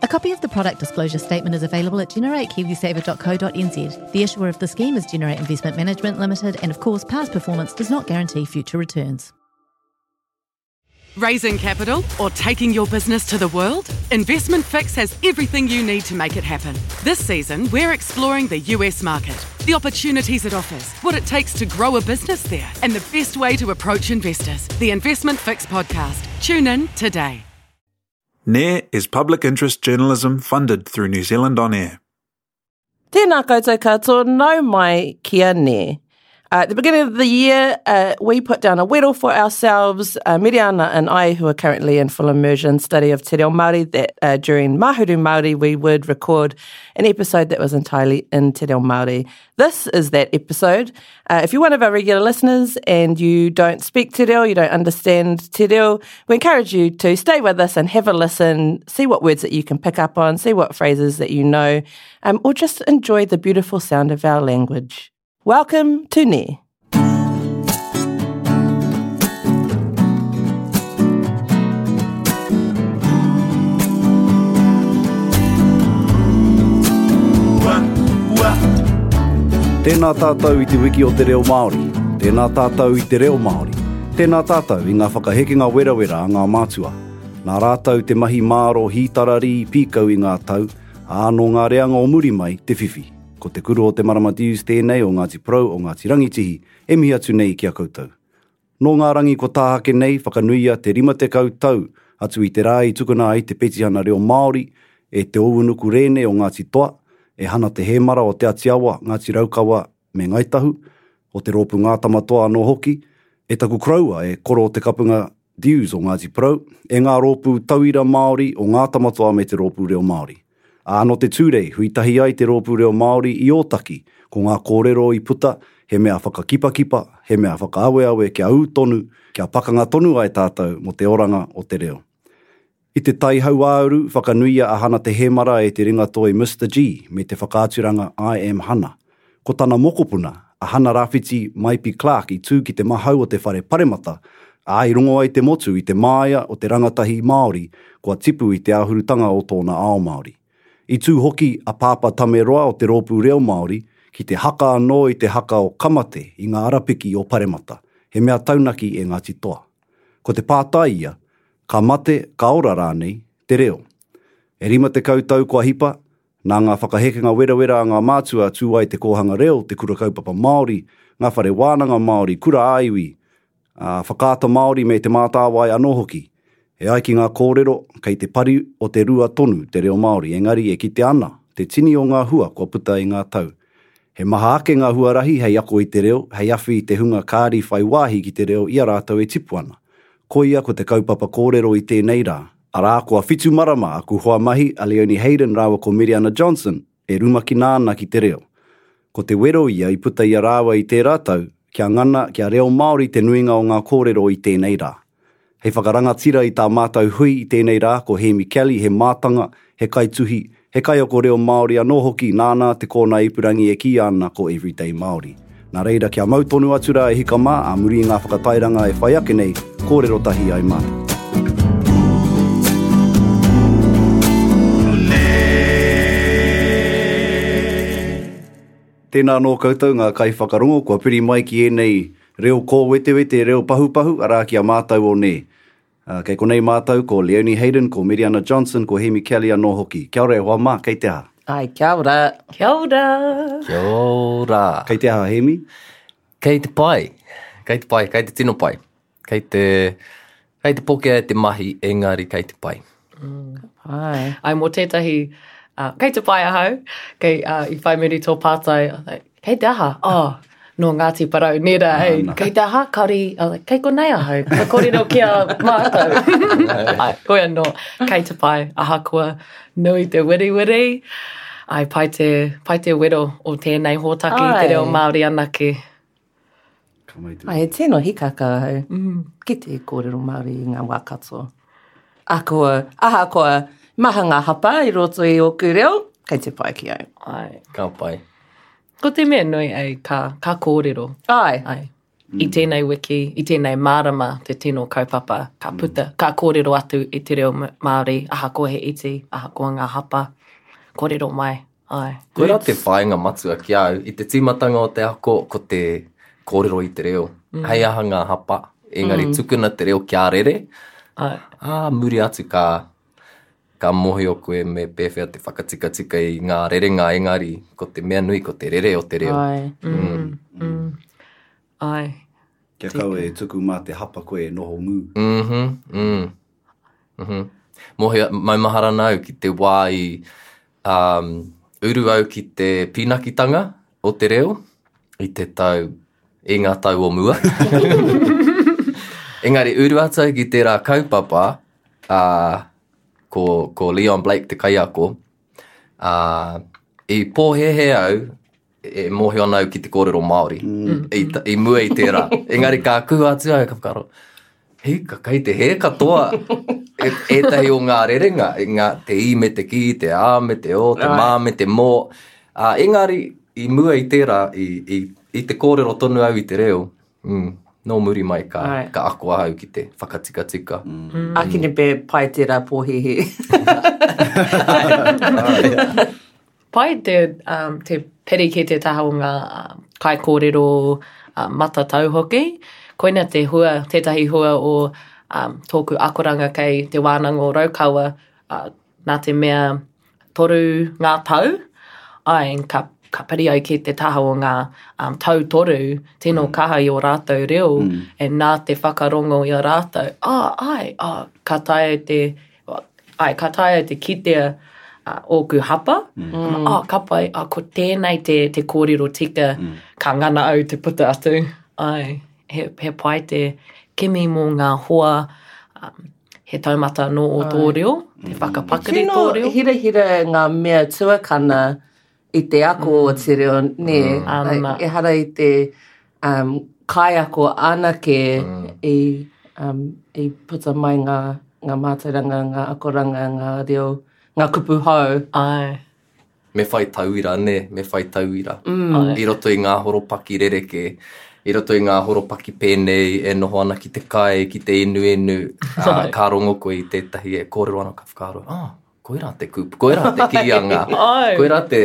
A copy of the product disclosure statement is available at generatekiwisaver.co.nz. The issuer of the scheme is Generate Investment Management Limited, and of course, past performance does not guarantee future returns. Raising capital or taking your business to the world? Investment Fix has everything you need to make it happen. This season, we're exploring the US market, the opportunities it offers, what it takes to grow a business there, and the best way to approach investors. The Investment Fix podcast. Tune in today. Nair is public interest journalism funded through New Zealand On Air. Tēnā koutou katoa, nau mai kia Nair. Uh, at the beginning of the year, uh, we put down a whittle for ourselves. Uh, Miriana and I, who are currently in full immersion study of Te Reo Māori, that uh, during Mahuru Māori, we would record an episode that was entirely in Te Reo Māori. This is that episode. Uh, if you're one of our regular listeners and you don't speak Te Reo, you don't understand Te Reo, we encourage you to stay with us and have a listen, see what words that you can pick up on, see what phrases that you know, um, or just enjoy the beautiful sound of our language. Welcome to Ne. Tēnā tātou i te wiki o te reo Māori. Tēnā tātou i te reo Māori. Tēnā tātou i ngā whakahekenga werawera a ngā mātua. Nā rātou te mahi māro hītararī pīkau i ngā tau, ā, nō ngā reanga o muri mai te whiwhi. Ko Te Kura o te Marama Dewes tēnei o Ngāti Porou o Ngāti Rangitihi e mihi atu nei ki a koutou. Nō ngā rangi kua tāhake nei whakanuia te 50 tau atu i te rā i tukuna ai te Petihana Reo Māori e Te Ounuku Rēne o Ngāti Toa, e Hana Te Hēmara o Te Ati Awa, Ngāti Raukawa me Ngāi Tahu, o te rōpū Ngātamatoa anō hoki, e taku koroua e Koro Te Kapunga Views o Ngāti Porou, e ngā rōpū tauira Māori o Ngā Tamatoa me Te Rōpū Reo Māori. Ā, nō te Tūrei, hui tahi ai Te Rōpū Reo Māori i Ōtaki, ko ngā kōrero i puta, he mea whakakipakipa, he mea whakaaweawe kia ū tonu, kia pakanga tonu ai tātou mō te oranga o te reo. I te tai hauāuru, whakanuia a Hana Te Hēmara e te ringatoi Mister G me te whakaaturanga I am Hana. Ko tana mokopuna, a Hana Rawhiti Maipi Clarke i tū ki te mahau o te whare paremata, ā, i rongo ai te motu i te māia o te rangatahi Māori kua tipu i te āhurutanga o tōna ao Māori. I tū hoki a Pāpā Tameroa o te Rōpū Reo Māori ki te haka anō i te haka o Kamate i ngā arapiki o Paremata, he mea taunaki e Ngāti Toa. Ko te pātai ia, Ka mate, ka ora rānei, te reo. E rima tekau tau kua hipa, nā ngā whakahekenga werawera a ngā mātua tū ai te kōhanga reo, te Kura Kaupapa Māori, ngā whare wānanga Māori, kura ā-iwi, ā, Whakaata Māori me Te Mātāwai anō hoki. E ai ki ngā kōrero, kei te pari o te rua tonu te reo Māori, engari e kitea ana te tini o ngā hua kua puta i ngā tau. He maha ake ngā huarahi hei ako i te reo, hei awhi i te hunga kāri whai wāhi ki te reo i a rātou e tipu ana. Koia ko te kaupapa kōrero i tēnei rā, arā, kua whitu marama aku hoa mahi a Leonie Hayden rāua ko Miriana Johnson e rumakina ana ki te reo. Ko te wero ia i puta i a rāua i tērā tau, kia ngana, kia reo Māori te nuinga o ngā kōrero i tēnei rā. Hei whakarangatira i tā mātou hui i tēnei rā ko Hēmi Kelly he mātanga, he kaituhi, he kaiako reo Māori anō hoki nāna te kōnae ipurangi e kīia ana ko Everyday Māori. Nā reira kia mau tonu atu rā e hika mā ā muri i ngā whakatairanga e whai ake nei kōrero tahi ai mātou. Tēnā anō koutou ngā kaiwhakarongo kua piri mai ki ēnei Reo kōwetewete, reo pahupahu, arā ki a mātou o Nē. Ā, kei konei mātou, ko Leonie Hayden, ko Miriana Johnson, ko Hemi Kelly anō hoki. Kia ora e hoa mā, kei te aha? Ai, kia ora. Kia ora. Kia ora. Kei te aha, Hemi? Kei te pai. Kei te pai, kei te tino pai. Kei te, Kei te pokea e te mahi, engari kei te pai. Mm. Ai. Ai mō tētahi, uh, kei te pai ahau, kei, uh, i whai muri tō pātai, like, kei te aha? Oh, no Ngāti Parau, nera, ah, hei, no. kei te aha, kari, uh, like, kei konei ahau, ka kōrero ki a mātou. Ai, koe anō, kei te pai, aha koa, nui te wiri wiri, ai, pai te, pai te wero o tēnei hōtaki, Ai. te reo Māori anake. Ai, e tino hikaka au mm. ki te kōrero Māori i ngā wā katoa. Akoa, aha koa, maha ngā hapa i roto i oku reo, kei te pai ki au. Ai. Ka pai. Ko te mea nui ai, ka, ka kōrero. Ai. Ai. Mm. I tēnei wiki, i tēnei mārama, te tino kaupapa, ka mm. puta, mm. ka kōrero atu i te reo Māori, aha koa he iti, aha koa ngā hapa, kōrero mai. Ai. Koirā te whāinga matua ki a au, i te tīmatanga o te ako, ko te kōrero i te reo. Mm. Hei aha ngā hapa, engari mm. tukuna te reo kia rere, Ai. ā, muri atu ka, ka mohio koe me pēwhea te whakatikatika i ngā rerenga, engari ko te mea nui, ko te rere o te reo. Ai. Mm. Mm. Mm. Ai. Kia kaua e tuku mā te hapa koe e noho ngū. Mm -hmm. mm. Mm-hmm. Mohia, maumahara nāu ki te wā i um, uru au ki te pīnakitanga o te reo i te tau, i ngā tau o mua. Engari, uru atu ki tērā kaupapa, uh, ko, ko Leon Blake te kaiako, uh, i pōhehe au e mōhio ana au ki te kōrero Māori, mm. i, i mua i tērā. Engari ka kūa atu ai ka whakaro, hei, ka kai te he katoa e, ētahi o ngā rerenga, e ngā, te i me te ki, te ā me te o, te mā me te mō. Uh, engari, i mua i tērā, i, i, i te kōrero tonu au i te reo, mm, nō muri mai ka, Ai. ka ako ahau ki te whakatikatika. Mm. Mm. Akine pē pai tērā pōhehe. Pai te piri ki te taha o ngā kaikōrero matatau hoki. Koina te hua, tētahi hua o tōku akoranga kei Te Wānanga o Raukawa nā te mea toru ngā tau, āe, ka piri au ki te taha o ngā tau toru, tino kaha i ō rātou reo, nā te whakarongo i a rātou, āe, ka taea te Āe, ka taea te kitea ōku hapa. Mm. Oh, ka pai, oh, ko tēnei te, te kōrero tika, mm. ka ngana au te puta atu. Ai, he, he pai te kimi mō ngā hoa, um, he taumata anō o tō reo, te mm. whakapakari tō reo. Tino hirahira ngā mea tuakana i te ako o te reo, nē, ehara i te um, kaiako anake mm. i, um, i puta mai ngā, ngā mātauranga, ngā akoranga, ngā reo, ngā kupu hou. Ai. Me whai tauira, nē, me whai tauira. Mm. I roto i ngā horopaki rereke, i roto i ngā horopaki pēnei e noho ana ki te kai, ki te inu inu, uh, ka rongo koe i tētahi e kōrero ana ka whakaaro, ah, Koirā te kupu, koirā te kīanga, koirā te,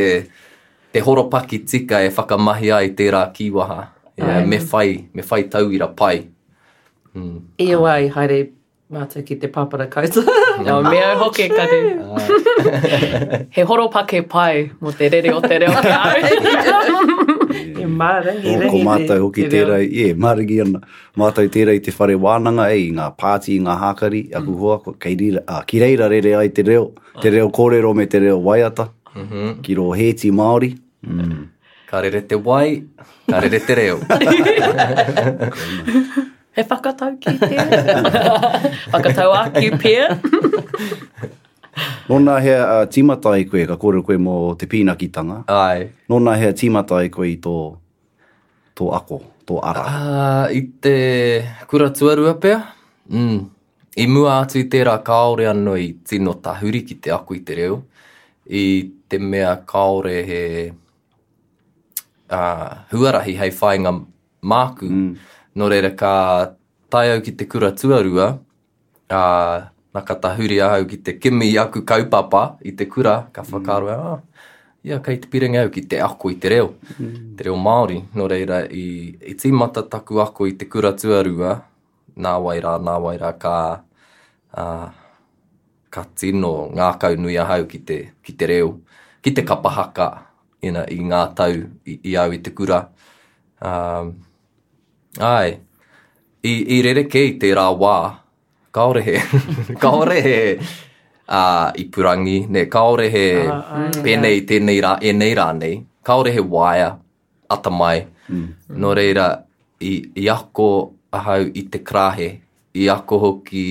te horopaki tika e whakamahi ai tērā kīwaha. Yeah, me, whai, me whai tauira pai. Mm. I o ai, haere mātou ki te pāpara kauta. Nā mm. mea hoke kare. He horopake pai mo te rere o te reo ki au. E mārangi, rangi. Ko mātou hoki tērā, e, mārangi ana. Mātou tērā i te whare wānanga e, i ngā pāti, i ngā hākari, i aku hoa, ko, kei rira, ā, ki reira rere ai te reo, te reo kōrero me te reo waiata, ki rō hēti Māori. Mm. Ka rere te wai, ka rere te reo. He whakatau ki pē. whakatau a ki pē. Nōna hea uh, tīmata ai koe, ka kōrero koe mō te pīnakitanga. Ai. Nōna hea tīmata ai koe i tō tō ako, tō ara? Uh, I te kura tuarua pea. Mm. I mua atu i tērā kāore anō i tino tahuri ki te ako i te reo, i te mea kāore he uh, huarahi hei whainga māku. Mm. Nō reira ka tae au ki te kura tuarua, Ā, nā ka tahuri ahau ki te kimi i aku kaupapa i te kura, ka whakaaro au, oh, ia, kei te piringa au ki te ako i te reo, te reo Māori. Nō reira, i, i tīmata taku ako i te kura tuarua, nāwai rā, nāwai rā, ka, ā, ka tino ngākau nui ahau ki te, ki te reo, ki te kapa haka, you know, i ngā tau i, i au i te kura. Ā, Ae, i rerekē i tērā wā, kāore he, kāore he ipurangi, kāore he pēnei i tēnei rā, ēnei rā nei, kāore he waea atamai. Nō reira, i ako ahau i te karāhe, i ako hoki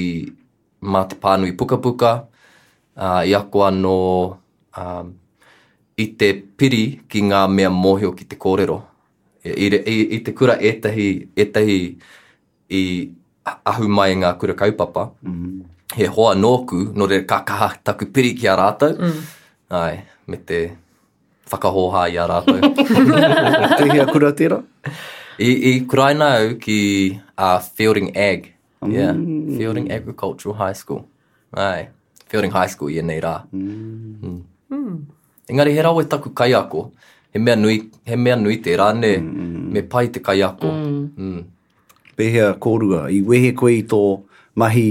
mā te pānui pukapuka, i ako anō i te piri ki ngā mea mōhio ki te kōrero. I te kura ētahi i ahu mai i ngā kura kaupapa, he hoa nōku, nō reira ka kaha taku piri ki a rātou, āe, me te whakahōhā i a rātou. Tēhea kura tērā? I kuraina au ki Feilding Ag, Feilding Agricultural High School, āe, Feilding High School i ēnei rā. Engari he rawe taku kaiako, he mea nui, he mea nui tērā nē, me pai te kaiako. Mm. Pēhea kōrua, i wehe koe i tō mahi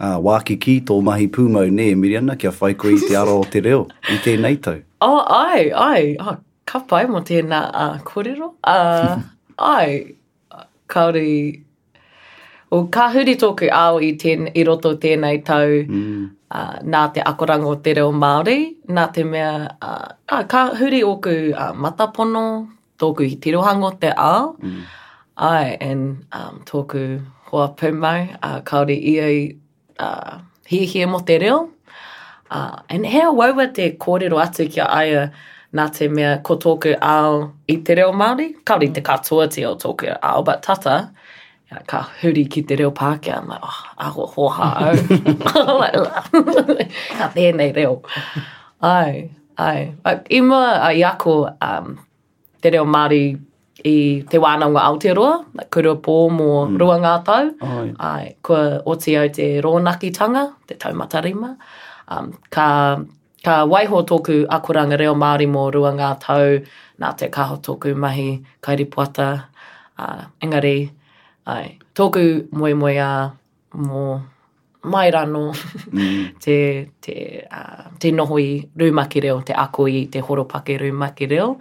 uh, wākiki, tō mahi pūmau, nē, Miriana, kia whai koe i te ara o te reo i tēnei tau? Oh, ai, ai, oh, ka pai mo tēnā uh, kōrero. Uh, ai, Kāore i, oh, ka huri tōku ao i, tēn, i roto tēnei tau mm. uh, nā te akoranga o te reo Māori, nā te mea, uh, uh, ka huri ōku uh, matapono, tōku i tirohango te ao, mm. ai, and um, tōku hoa pūmau, uh, kāore ia i uh, hiehie mo te reo. Uh, and he awaua te kōrero atu ki a aia nā te mea ko tōku ao i te reo Māori, kāore te katoatia o tōku ao, but tata, ka huri ki te reo Pākehā, I'm like, oh, aho hoha au. ka tēnei reo. Ai, ai. I mua, i ako, um, te reo Māori i Te Wānanga Aotearoa, Kurua Pō mō mm. rua ngā tau. Ai. Ai, kua oti au te rōnakitanga, te taumata rima. Um, ka, ka waiho tōku akoranga reo Māori mō rua ngā tau nā te kaho tōku mahi kairipoata. Uh, engari, ai, tōku moemoeā mō mai rā nō te, te, uh, te noho i rūmaki reo, te ako i te horopake rūmaki reo.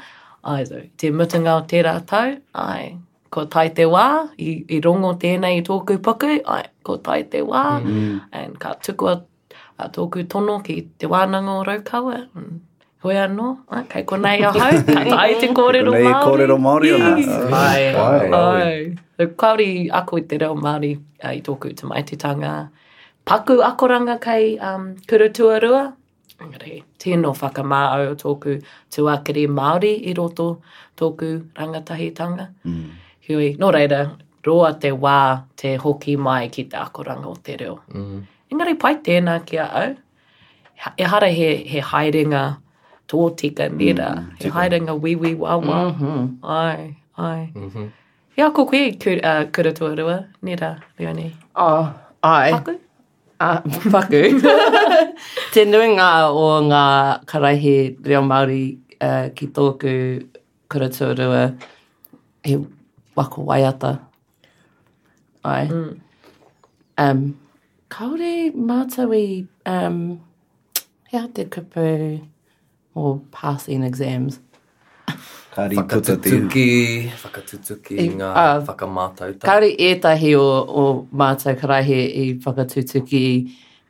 Ai, so, te mutunga o tērā tau, ai, ko tai te wā, i, i rongo tēnei i tōku paku, ai, ko tai te wā, mm. and ka tukua A tōku tono ki te wānanga o Raukawa, Hoi anō, ah, kei konei e ahau, ka tae te kōrero Māori. Nei e kōrero Māori ana. Ai, ai, ai. Kāori ako i te reo Māori uh, i tōku tamaititanga. Paku akoranga kei um, Kura Tuarua. Engari, tēnō whakamā au o tōku tuakiri Māori i roto tōku rangatahitanga. Mm. Hioi, nō reira, roa te wā te hoki mai ki te akoranga o te reo. Mm. Engari pai tēnā ki a au. Ehara he, he haerenga tōtika, nera, mm, he tika. haerenga wiwi wawa. Mm -hmm. Ai, ai. Mm -hmm. He ako koe i kur, uh, kura tuarua, nera, Leone? Oh, ai. Paku? Ah, paku. Te nuinga o ngā karaihe reo Māori uh, ki tōku kura tuarua, he wako waiata. Ai. Mm. Um, kaore mātou i, um, hea te kupu o passing exams. Kāri whakatutuki, whakatutuki i ngā uh, whakamātautau. Kāri ētahi o, o mātou karahe i whakatutuki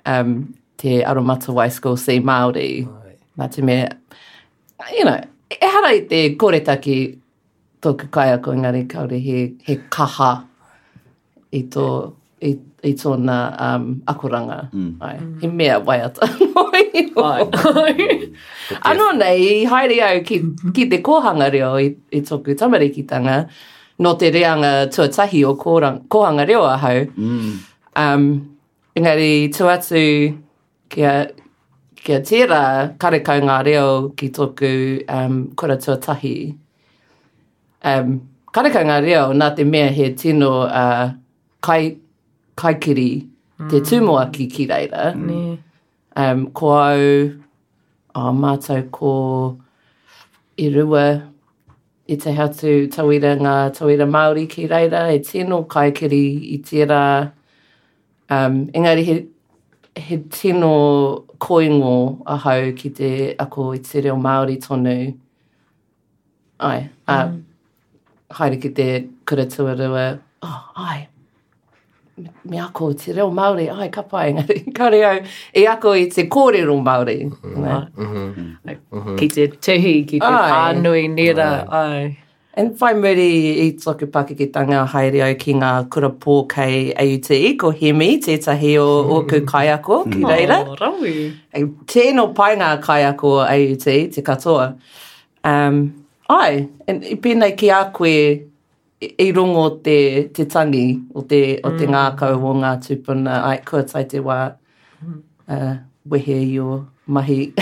um, te aromatawai school C Māori. Right. Mātou me, you know, e hara i te kōreta ki Tōku kaiako engari kāore he, he kaha i tō, i, i tōna um, akoranga. Mm. Ai, mm. he mea waiata noi. Ai. Anō nei, i haere au ki, ki te kōhanga reo i, i tōku tamarikitanga, no te reanga tuatahi o kōrang, kōhanga reo ahau. Mm. Um, engari, tu atu, Kia, kia tērā karekau ngā reo ki tōku um, kura tuatahi. Um, karekau ngā reo nā te mea he tino uh, kai, kaikiri mm. te tūmoaki ki reira. Mm. Um, ko au, oh, mātou ko i rua i te hatu tauira ngā tauira Māori ki reira, e tino kaikiri i tērā Um, engari he, he tino koingo ahau ki te ako i te reo Māori tonu. Ai, a, mm. haere ki te kura tuarua, oh, ai, me ako te reo Māori, ai, ka pai, engari, ka reo, e ako i te kōrero Māori. Mm -hmm. Mm -hmm. Ki te tuhi, ki te ai. pānui, nera, ai. ai. In Whaimuri i toku pakeketanga haere au ki nga kura po kei AUT, ko Hemi tetahi o oku kaiako ki reira. Oh, rawi. Hei, tino pai nga kaiako o AUT, te katoa. Um, ai, and i penei ki a koe, i rongo te, te tangi o te, o te mm. ngākau o ngā tūpuna, ai, kua tai te wā. Uh, wehe i o mahi.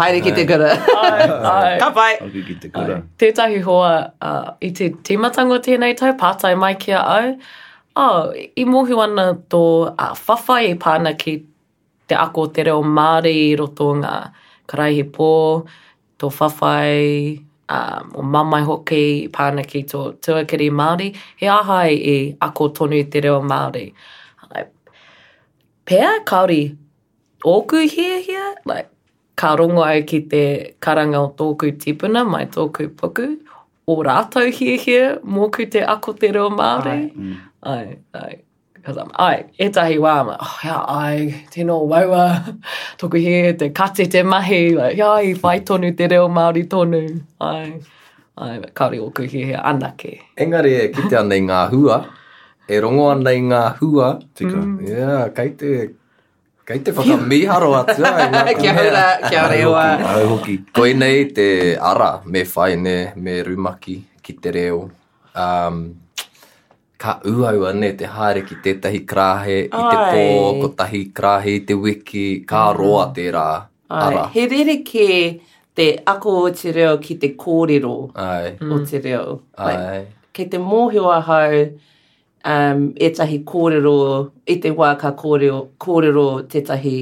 Haere ki te kura. ai, ai. Ka pai. Haere ki te kura. Ai. Tētahi hoa uh, i te tīmatanga o tēnei tau, pātai mai ki a au, oh, i mohu ana tō uh, whawhai i pāna ki te ako o te reo Māori i roto ngā karaihi pō, tō whawhai, ā, o mamae hoki i pā ana ki tō tuakiri Māori, he aha ai i ako tonu i te reo Māori? Like, pea kāore ōku hiahia? Like, ka rongo au ki te karanga o tōku tipuna mai tōku puku, ō rātou hiahia mōku te ako te reo Māori? Ai, ai. Because I'm, ai, etahi wā, I'm like, oh, hea, ai, tino waua, toku he, te kate te mahi, like, hea, i whai tonu te reo Māori tonu, ai, ai, kāore o kuhi hea, anake. Engari e kite ana i ngā hua, e rongo ana i ngā hua. Tika. Mm. Yeah, kei te, kei te whakamiharo atu ai. kia ora, kia ora e wā. Au hoki. Koinei te ara me whaine, me rumaki ki te reo. Um, Ka uau anei te haere ki tētahi karāhe i te pō, kotahi karāhe i te wiki, ka roa tērā ara. He rerekē te ako o te reo ki te kōrero o te reo. Kei te mōhio ahau ētahi kōrero i te wā ka kōrero tētahi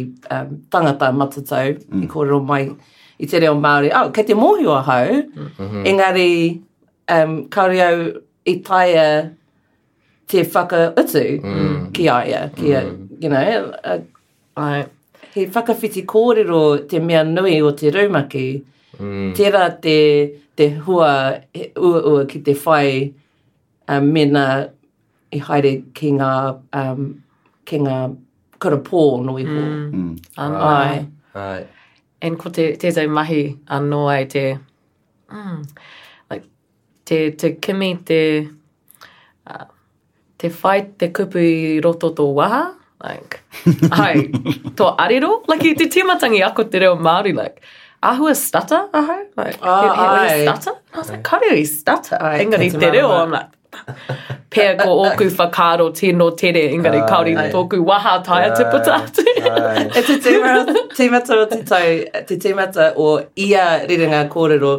tangata matatau i kōrero mai i te reo Māori. Kei te mōhio ahau, engari kāore au i taea te whakautu ki a ia. Ki a, you know, a, a, he whakawhiti kōrero te mea nui o te rumaki, mm. tērā te, te hua he ua ua ki te whai uh, mena i haere ki ngā, um, ki ngā kura pō no iho. Mm. Mm. Anō. Ai. Ai. And ko te, tētai mahi anō ai te, mm, like, Te kimi te whai te kupu i roto tō waha, like, hai, tō arero, like, i te tīmatangi ako te reo Māori, like, ahua stutter, ahau, like, ah, he, he ai. stutter? I was like, kāre i stutter, ai, engari te reo, I'm like, pēr ko ōku whakaaro tēnō tere, engari ai, kāori ai. tōku waha taia te puta atu. e te tīmata, tīmata o te tau, te tīmata o ia riringa kōrero,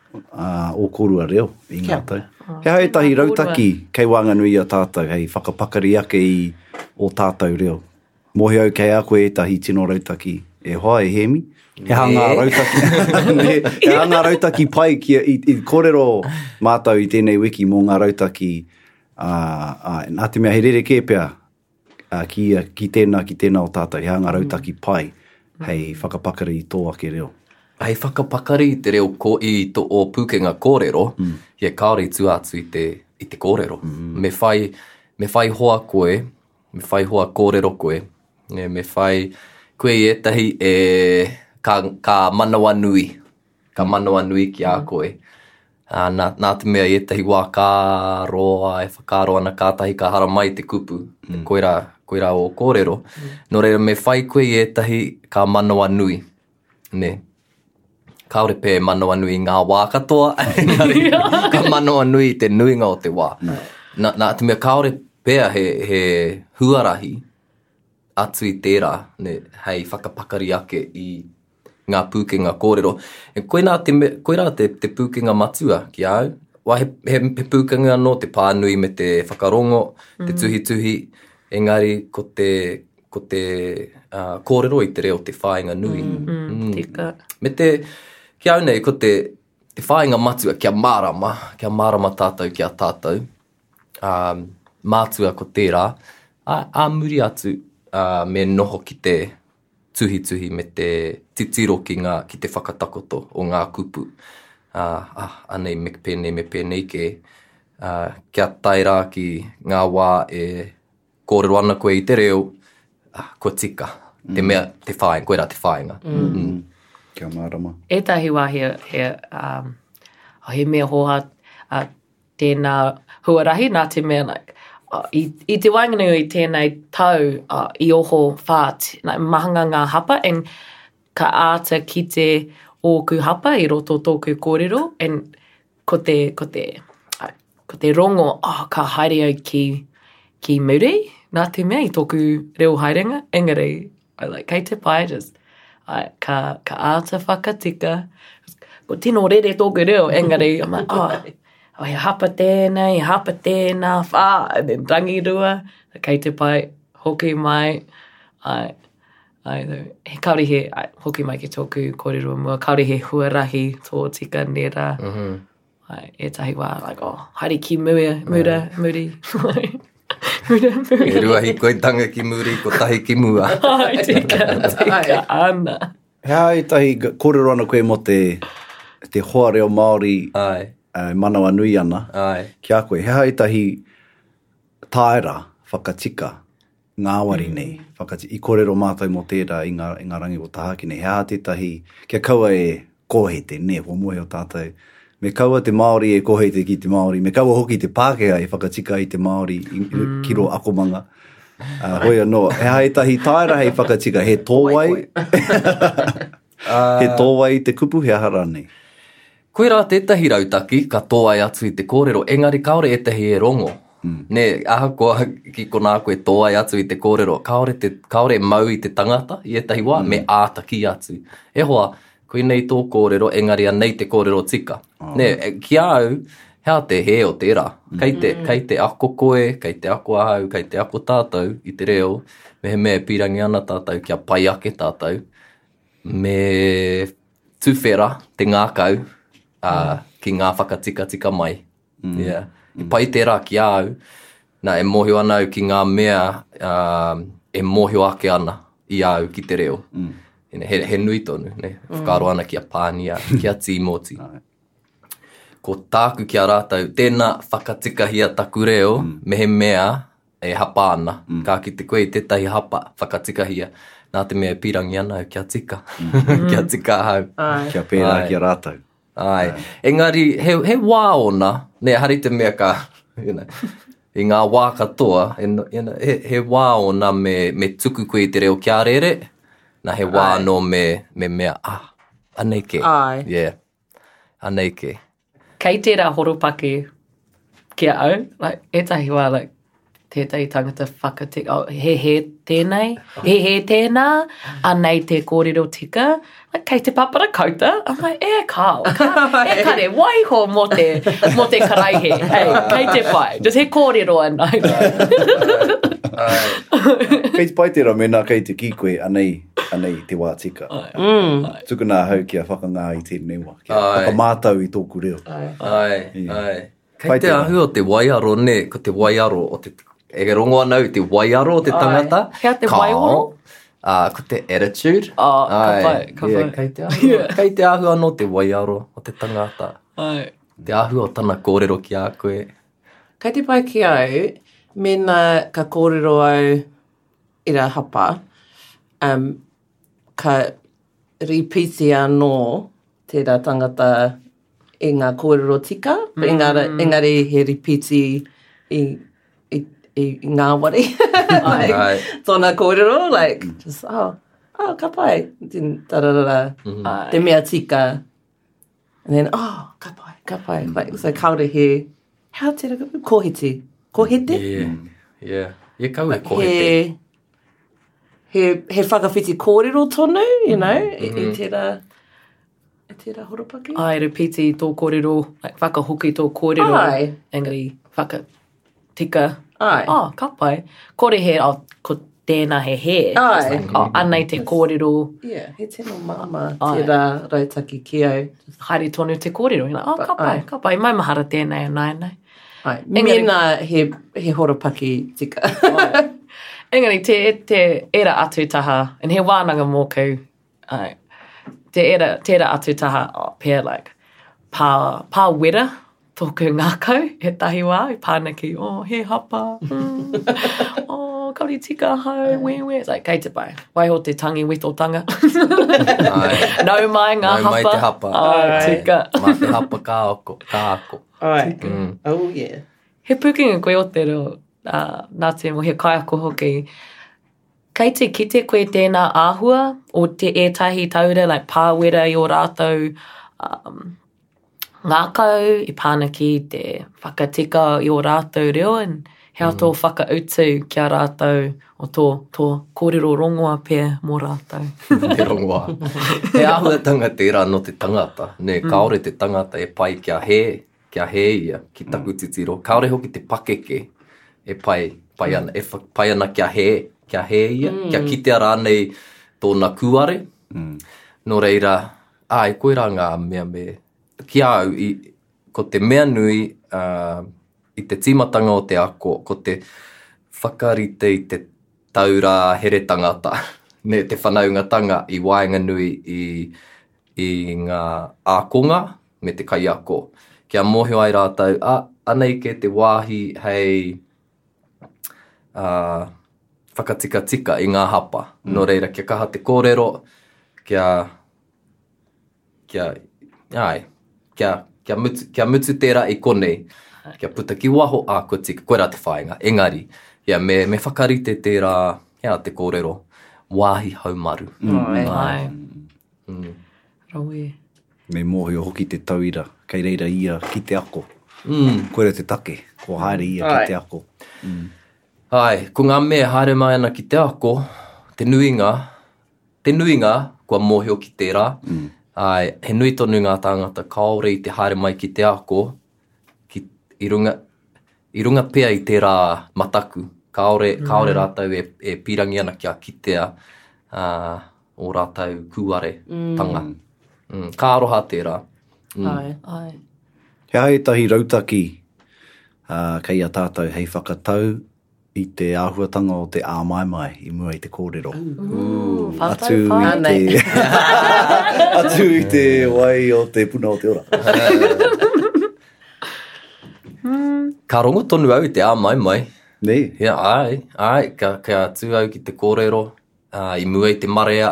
o korua reo i ngā tau. He aha ētahi rautaki kei waenganui i a tātou hei whakapakari ake i ō tātou reo? Mōhio au kei a koe ētahi tino rautaki e hoa, e Hēmi? He aha ngā rautaki? He aha ngā rautaki pai ki a, i kōrero mātou i tēnei wiki mō ngā rautaki, ā, ā, nā te mea he rerekē pea, Ā, ki ia, ki tēnā, ki tēnā o tātou, he anga rautaki pai hei whakapakari i tō ake reo. Hei whakapakari i te reo, ko, i tō, ō pūkenga kōrero, kia kāore i tua atu i te, i te kōrero. Me whai, me whai hoa koe, me whai hoa kōrero koe, me whai koe i ētahi e, ka, ka manawanui. Ka manawa nui ki a koe. Ā, nā, nā te mea i ētahi wā ka roa, e whakaaro ana kātahi ka haramai te kupu, mm. koirā, koirā o kōrero. Mm. Nō reira, me whai koe i ētahi ka manawa nui. Ne. Kāore pē manawa nui ngā wā katoa, engari ka manawa nui te nuinga o te wā. Mm. Nā, nā te mea kāore pēa he, he huarahi atu i tērā, ne, hei whakapakari ake i ngā pūkenga kōrero. E koinā te, koirā te, te pūkenga matua ki a au. Wā, he, he, he pūkenga anō te pānui me te whakarongo, te mm. tuhituhi, engari ko te, ko te uh, kōrero i te reo te whāinga nui. Mm, mm, mm. Tika. Me te, ki au nei, ko te, te whāinga matua kia mārama, kia mārama tātou ki a tātou. Um, mātua ko tērā, a, a muri atu uh, me noho ki te, tuhituhi me te titiro ki ngā ki te whakatakoto o ngā kupu ā, ā, anei me pēnei me pēnei kē, ā, kia tae rā ki ngā wā e kōrero ana koe i te reo, ā, kua tika, te mea, te whāinga, koirā te whāinga. Mm. Kia mārama. Ētahi wā he, he, um, he mea hoha, uh, Tēnā huarahi nā te mea i te waenganui o i tēnei tau i oho whā mahanga ngā hapa and ka āta kite ōku hapa i roto tōku kōrero and ko te ko te ko te rongo oh ka haere au ki ki muri nā te mea i tōku reo haerenga engari I like kei te pai just I ka ka āta whakatika ko tino rere tōku reo engari I'm like oh oh he hapa tēnei he hapa tēnā whā and then rangirua kei te pai hoki mai I I he kaori he I, hoki mai ki tōku kōrero mua kaori he huarahi tōtika nera mm -hmm. Hai, ētahi wā, like, oh, haere ki mua, mura, yeah. muri. mura, muri. E rua hi koe tanga ki muri, ko tahi ki mua. Hai, tika, tika, ana. Hea e tahi, kōrero ana koe mo te, te hoa reo Māori Ai. Uh, manawa nui ana. Ai. Ki a koe, hea e tahi tāera whakatika? ngāwari nei, whakati, i korero mātou mō tērā i ngā, i ngā rangi o Tahaki nei, he aha tētahi, kia kaua e kohete, nē, kua moe o tātou, me kaua te Māori e kohete ki te Māori, me kaua hoki te Pākehā e whakatika i te Māori i, mm. ki ro akomanga. Uh, hoi anō, he aha etahi tāera hei whakatika, he tōwai? Uh, he tōai i te kupu, he aha rānei? Koirā tētahi rautaki ka tōai atu i te kōrero, engari kāore ētahi e rongo. Mm. Nē, ahakoa ki konā koe tōai atu i te kōrero, kāore, te, kāore e mau i te tangata i ētahi wā, mm. me hmm. āta ki atu. E hoa, koinei tō kōrero, engari anei te kōrero tika. Oh. Nē, e, ki a au, hea te hē o tērā. Mm. Kei, te, mm. kei te ako koe, kei te ako ahau, kei te ako tātou i te reo, mehemea e pīrangi ana tātou kia pai ake tātou, Me tuwhera te ngākau uh, ki ngā whakatikatika mai. Mm. Yeah. Mm. I pai tērā ki a au, nā e mōhio ana au ki ngā mea uh, e mōhio ake ana i a au ki te reo. Mm. Ine, he, he nui tonu, ne? Mm. whakaaro ana ki a Pānia, ki a Tīmoti. Ko tāku ki a rātou, tēnā whakatikahia taku reo, mm. mehemea e hapa ana, ka kite koe i tētahi hapa, whakatikahia, nā te mea e pīrangi ana au kia tika, kia tika ahau. Kia pērā ki a rātou. Ai. Engari, he, he wā ona, ne, hari te mea ka, you know, i ngā wā katoa, e, you know, he, he wā ona me, me tuku koe i te reo kia rere, na he wā anō me, me mea, ah, anei ke. Ai. Yeah. Anei ke. Kei tērā horopaki ki a au, like, ētahi wā, like, tētahi tangata whakateke, oh, he he tēnei, he he tēnā, anei te kōrero tika, like, kei te papara kauta, I'm like, e kāo, ka, e kare, waiho mō te, mō te karaihe, hey, kei te pai, just he kōrero anō. kei te pai tērā, mēnā kei te kī koe, anei, anei te wā tika. Tukuna ahau kia whakangā i tēnei wā. Kia ai. whakamātau i tōku reo. Ai. Ai, yeah. ai. Kei Pai te ahu o te waiaro, ne, ko te waiaro o te... E rongo ana au te waiaro o te tangata. Ai. Kia te kao, waiaro? Uh, ko te attitude. Oh, ai. ka pai, ka pai. Yeah, kei, te ahu, yeah. kei te ahu anō te waiaro o te tangata. Ai. Te ahu o tana kōrero ki a koe. Kei te pai ki au, mena ka kōrero au i rā hapa, um, ka Ripiti anō tērā tangata i ngā kōrero tika, engari, mm. engari he ripiti i, i, i ngāwari. like, right. Tōna kōrero, like, just, oh, oh, ka pai. Tararara, mm. te mea tika. And then, oh, ka pai, ka pai. Mm. Like, so kāore he, how te raka, kohete, kohete? Yeah, yeah. Yeah, kau e kohete. He, he, he whakawhiti kōrero tonu, you know, mm. -hmm. i, i mm-hmm. tērā, i tērā horopaki. Ai, repeat i tō kōrero, like, whakahoki tō kōrero. Ai. Engari, whaka, Tika. Ai. Oh, ka pai. Kore he, oh, ko tēnā he hē. Ai. Like, oh, anei te kōrero. Yeah, he tino māma te rā rautaki ki au. Haere tonu te kōrero. Like, oh, ka pai, ka pai. Mai mahara tēnei o nai nei. Ai, Engari, mēnā he, he horopaki tika. Engari, te, te era atu taha, and he wānanga mōku, Ae. Tēra, tēra atu taha, oh, pea like, pā, pā wera tōku ngākau, he tahi wā, i pāna ki, oh, he hapa, mm, oh, kauri tika hau, we, we. It's like, kei te pai. Waiho te tangi witotanga. Nau mai ngā Nau hapa. Mai te hapa. Oh, tika. Mā te hapa kā ako. Kā ako. Ai. Mm. Oh, yeah. He pukinga koe o te reo, uh, nā te mo, he kaiako hoki. Kei te kite koe tēnā āhua o te ētahi taura like pāwera i ō rātou um, ngākau i pāna ki te whakatika i ō rātou reo and he ato mm. whakautu ki a rātou o tō, tō kōrero rongoa pē mō rātou. te rongoa. He āhuatanga tērā no te tangata. Ne, mm. kāore te tangata e pai kia he Kia hē ia ki taku titiro, kāore hoki te pakeke e pai, pai ana, e pai ana kia hē, kia hē ia, mm. kia kitea rānei tōna kūare. Mm. Nō reira, ai, koe rā ngā mea me, ki au, i, ko te mea nui, uh, i te tīmatanga o te ako, ko te whakarite i te taura here tangata, ne te whanaungatanga i waenganui i, i ngā ākonga, me te kaiako, kia mōhio ai rātou, a, anei kē te wāhi hei uh, whakatikatika i ngā hapa. Mm. Nō reira, kia kaha te kōrero, kia, kia, ai, kia, kia, mutu, kia mutu tērā i konei, kia puta ki waho, a, kua tika, koe rā te whāinga. Engari, ia, me, me whakarite tērā, ia, te kōrero, wāhi haumaru. Mm. Ai, ai. Mm. Rawe. Me mōhio hoki te tauira kei reira ia ki te ako. Mm. Koira te take, kua haere ia Ai. ki te ako. Mm. Ai, ko ngā mea e haere mai ana ki te ako, te nuinga, te nuinga kua mōhio ki tērā. Mm. Ai, he nui tonu ngā tāngata kāore i te haere mai ki te ako, ki, i, runga, i runga pea i tērā mataku. Kāore, mm. kāore rātou e, e pīrangi ana kia kitea uh, ō rātou kūaretanga. Mm. Ka aroha tērā. Mm. Ai. Ai. He aha ētahi rautaki uh, kei a tātou hei whakatau i te āhuatanga o te āmaimai i mua i te kōrero. Ooh, atu, i te, atu i te wai o te puna o te ora. ka rongo tonu au i te āmaimai. Nei. Yeah, ai, ai, ka, ka tū au ki te kōrero. Ā, i mua i te marea,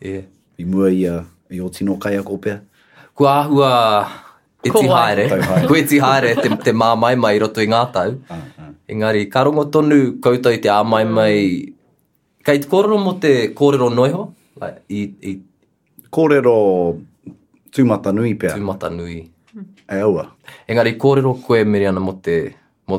e. I mua i a, i ō tino kaiako pea? Kua āhua e Ko tī wai? haere, Tau haere. koe tī haere te, te māmaima i roto i ngā tau. Ā, ā. Engari, ka rongo tonu koutou i te āmaimai, kei te kōrero mō te kōrero noa iho, like, i, i Kōrero tūmatanui pea, tūmatanui. e aua. Engari, kōrero koe, Miriana, mō te, mō,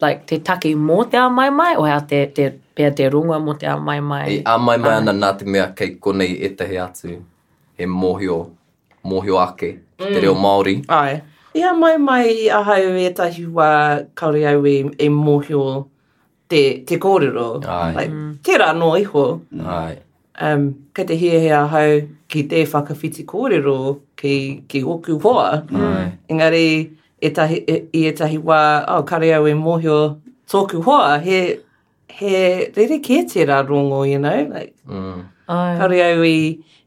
Like, te take mō te āmaimai, o hea te, te, pea te rongoa mō te āmaimai? E āmaimai ana nā te mea kei konei ētahi atu e mōhio, mōhio ake mm. te reo Māori. Ai. I āmaimai i ahau ētahi wā kaore au e, e mōhio te, te kōrero. Ai. Like, mm. Tērā nō iho. Ai. Um, kei te hiahia ahau ki te whakawhiti kōrero ki, ki oku hoa. Mm. Engari, etahi, e, i etahi wā, oh, kare au e mōhio tōku hoa, he, he rere kē tērā rongo, you know, like, mm. Ai. Kare au i,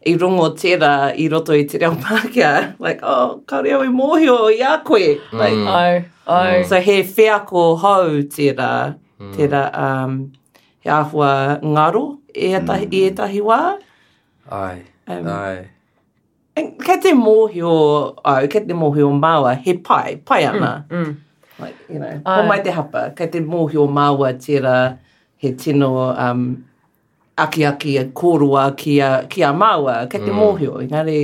i rongo tērā i roto i te reo Pākehā. Like, oh, kare au i mōhio i a koe. Like, mm. Ai, ai. So he wheako hou tērā, mm. tērā, um, He āhua ngaro i ētahi, mm. i ētahi wā. Ai, um, ai. And kei te mōhio au, kei te mōhio māua, he pai, pai ana. Mm, mm. Like, you know, ai. homai te hapa, kei te mōhio māua tērā he tino um, akiaki kōrua ki a, ki a māua, kei te mm. mōhio, engari,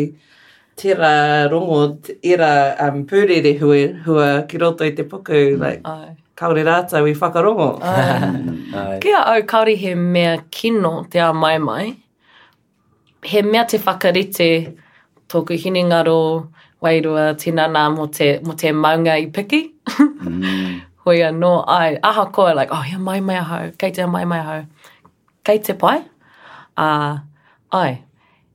Tera rongo, era um, pūrere hue, hua ki roto i te puku, mm. like, Ai. kaore rātou i whakarongo. Ai. Kia au, kaore he mea kino te a mai mai. He mea te whakarite tōku hinengaro wairua tinana mo te, mo te maunga i piki. mm. Hoi anō, ai, aha koa, like, oh, hea mai mai ahau, kei te mai mai ahau. Kei te pai, uh, ai,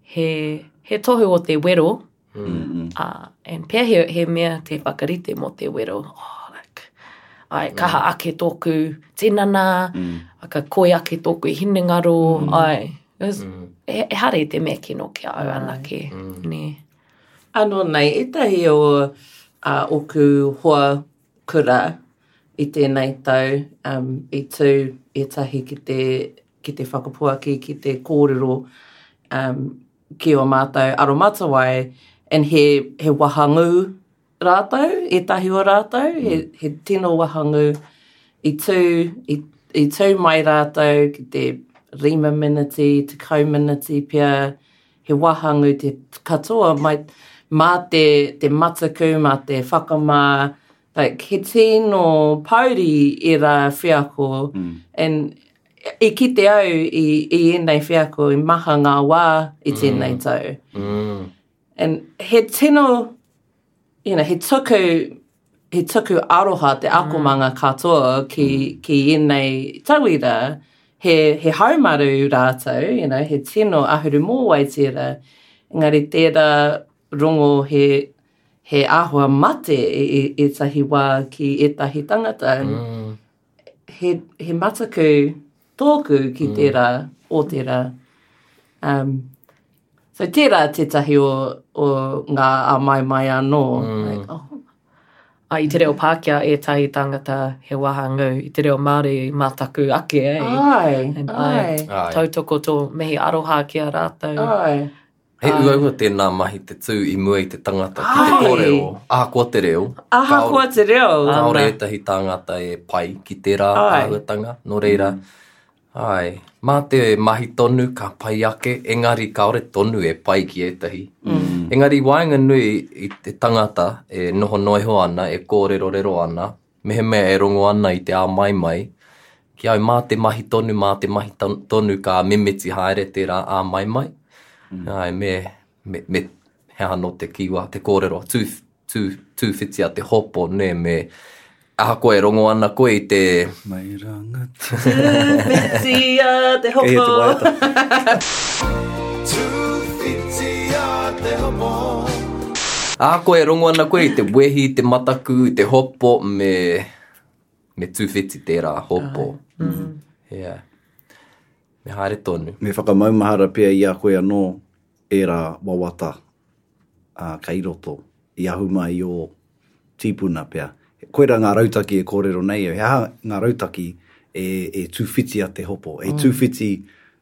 he, he tohu o te wero, mm. uh, and pea he, he mea te whakarite mo te wero. Oh, like, ai, mm. kaha ake tōku tinana, mm. ka koi ake tōku hinengaro, mm. ai, was, mm. e, e hare te mea kino ki au anake. Mm. Ne. Ano nei, etahi o uh, oku hoa kura i tēnei tau um, i tū ētahi ki te, ki te whakapuaki, ki te kōrero um, ki o mātou aromatawai, and he, he wahangū rātou, ētahi o rātou, mm. he, he tino wahangū i tū, i, i tū mai rātou ki te rima miniti, te kau miniti pia, He wahangū te katoa mā te mataku, mā te whakamā, like, he tino pōuri ērā wheako, and i kite au i ēnei wheako i maha ngā wā i tēnei tau. And he tino you know, he tuku, he tuku aroha te akomanga mm. katoa ki, mm. ki ēnei tauira, he, he haumaru rātou, you know, he tino ahuru mōwai tērā, engari tērā rongo he, he āhua mate e, e, e tahi wā ki ētahi tangata. Mm. he, he mataku tōku ki mm. tērā, o tērā. Um, so tērā tētahi o, o ngā a mai mai anō. Mm. Like, oh. A i te reo Pākehā, ētahi tāngata he wāhangū. I te reo Māori, mā taku ake, eh? Ai, And ai. I, ai. Tautoko tō mihi aroha ki a rātou. Ai. He um, uaua tēnā mahi te tū i mua i te tangata ki te kōreo, ahakoa te reo. Ahakoa te reo. Kāore ētahi tāngata e pai ki tērā āhuatanga, nō reira, ai, mā te mahi tonu ka pai ake, engari kāore tonu e pai ki ētahi. Mm. Engari, waenga nui i te tangata e noho noiho ana, e kōrero rero ana, Mehemea e rongo ana i te āmaimai, ki au mā te mahi tonu, mā te mahi tonu ka mimiti haere tērā āmaimai. Āe, me, me, me, he aha no te kīwa, te kōrero, tū, tū, tūwhitia te hopo, nē, me, ahakoa e rongo ana koe i te... Mai rā. Tūwhitia te hopo. Tūwhitia te hopo. Ā koe e rongo ana koe i te wehi, te mataku, te hopo, me, me tūwhiti tērā hopo. Yeah. Me haere tonu. Me whakamaumahara pea i a koe anō ērā wawata kei roto, i ahu mai i ō tīpuna pea. Koirā ngā rautaki e kōrero nei, he aha ngā rautaki e tūwhiti a te hopo, e tūwhiti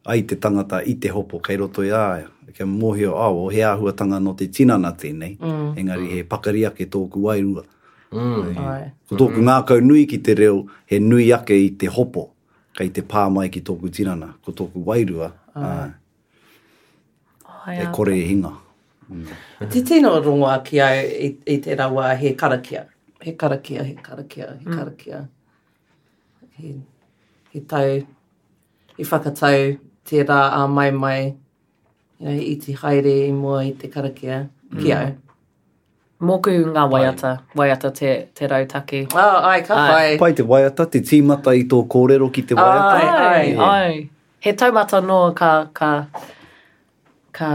ai te tangata i te hopo kei roto i a ia. Kia mōhio, oh, he āhuatanga nō te tinana tēnei, engari he pakari ake tōku wairua. Ko tōku ngākau nui ki te reo, he nui ake i te hopo kei te pā mai ki tōku tinana, ko tōku wairua. e kore e hinga. Te tino rongoa ki au i, i te rawa he karakia. He karakia, he karakia, he mm. karakia. Mm. He, he tau, he whakatau, te rā a mai mai, you know, i te haere i mua i te karakia mm. ki au. Mōku ngā waiata, waiata te, te rautaki. Oh, ai, ka pai. Pai te waiata, te tīmata i tō kōrero ki te waiata. Ai, ai, yeah. ai. He taumata nō ka, ka, ka,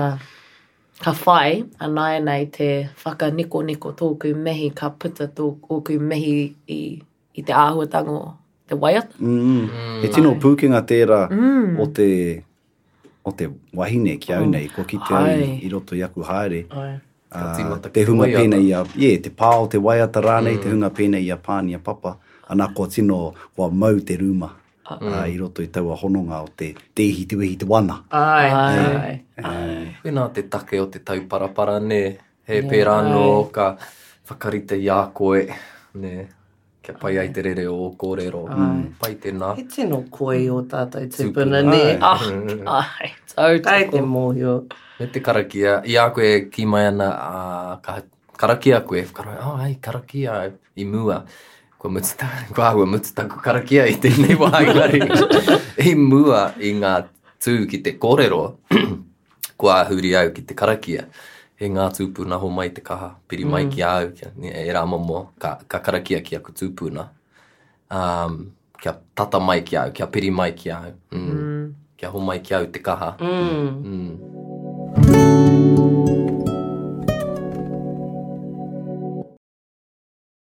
ka whai a nāianei te whakanikoniko tōku mihi, ka puta tōku mihi i, i te āhuatanga o te waiata. Mm. Mm. He tino pūkenga tērā mm. o te o te wahine ki au oh. nei, kua kite au i, i roto i aku haere. Ai. Uh, te hunga pēnei i a, yeah, te pā o te waiata rānei, mm. te hunga pēnei i a pāni a papa, ana kua tino, kua mau te rūma ah. mm. uh, i roto i taua hononga o te, te ihi, te wehi, te wana. Ai, ai, ai. ai. Whenā te take o te tauparapara, ne, he yeah, pērā ai. nō ka whakarite i a koe, ne. Kia pai ai te rere o ō kōrero. Ai. Pai tēnā. He tino koi o tātou tūpuna, nē. Ah, ai, tautoko. Kai te mōhio. Me te karakia. I a koe ki mai ana, uh, ka karakia koe. Whakaroe, oh, ai, karakia i mua. Kua mutu ta, kua ahua mutu taku karakia i tēnei wā engari. I mua i ngā tū ki te kōrero, kua huri au ki te karakia, he ngā tūpuna homai te kaha, piri mai mm. ki a au, kia, e rā momo, ka, ka karakia ki aku tūpuna, um, kia tata mai ki au, kia piri mai ki au, mm. Mm. kia homai ki au te kaha. Mm. Mm. Mm.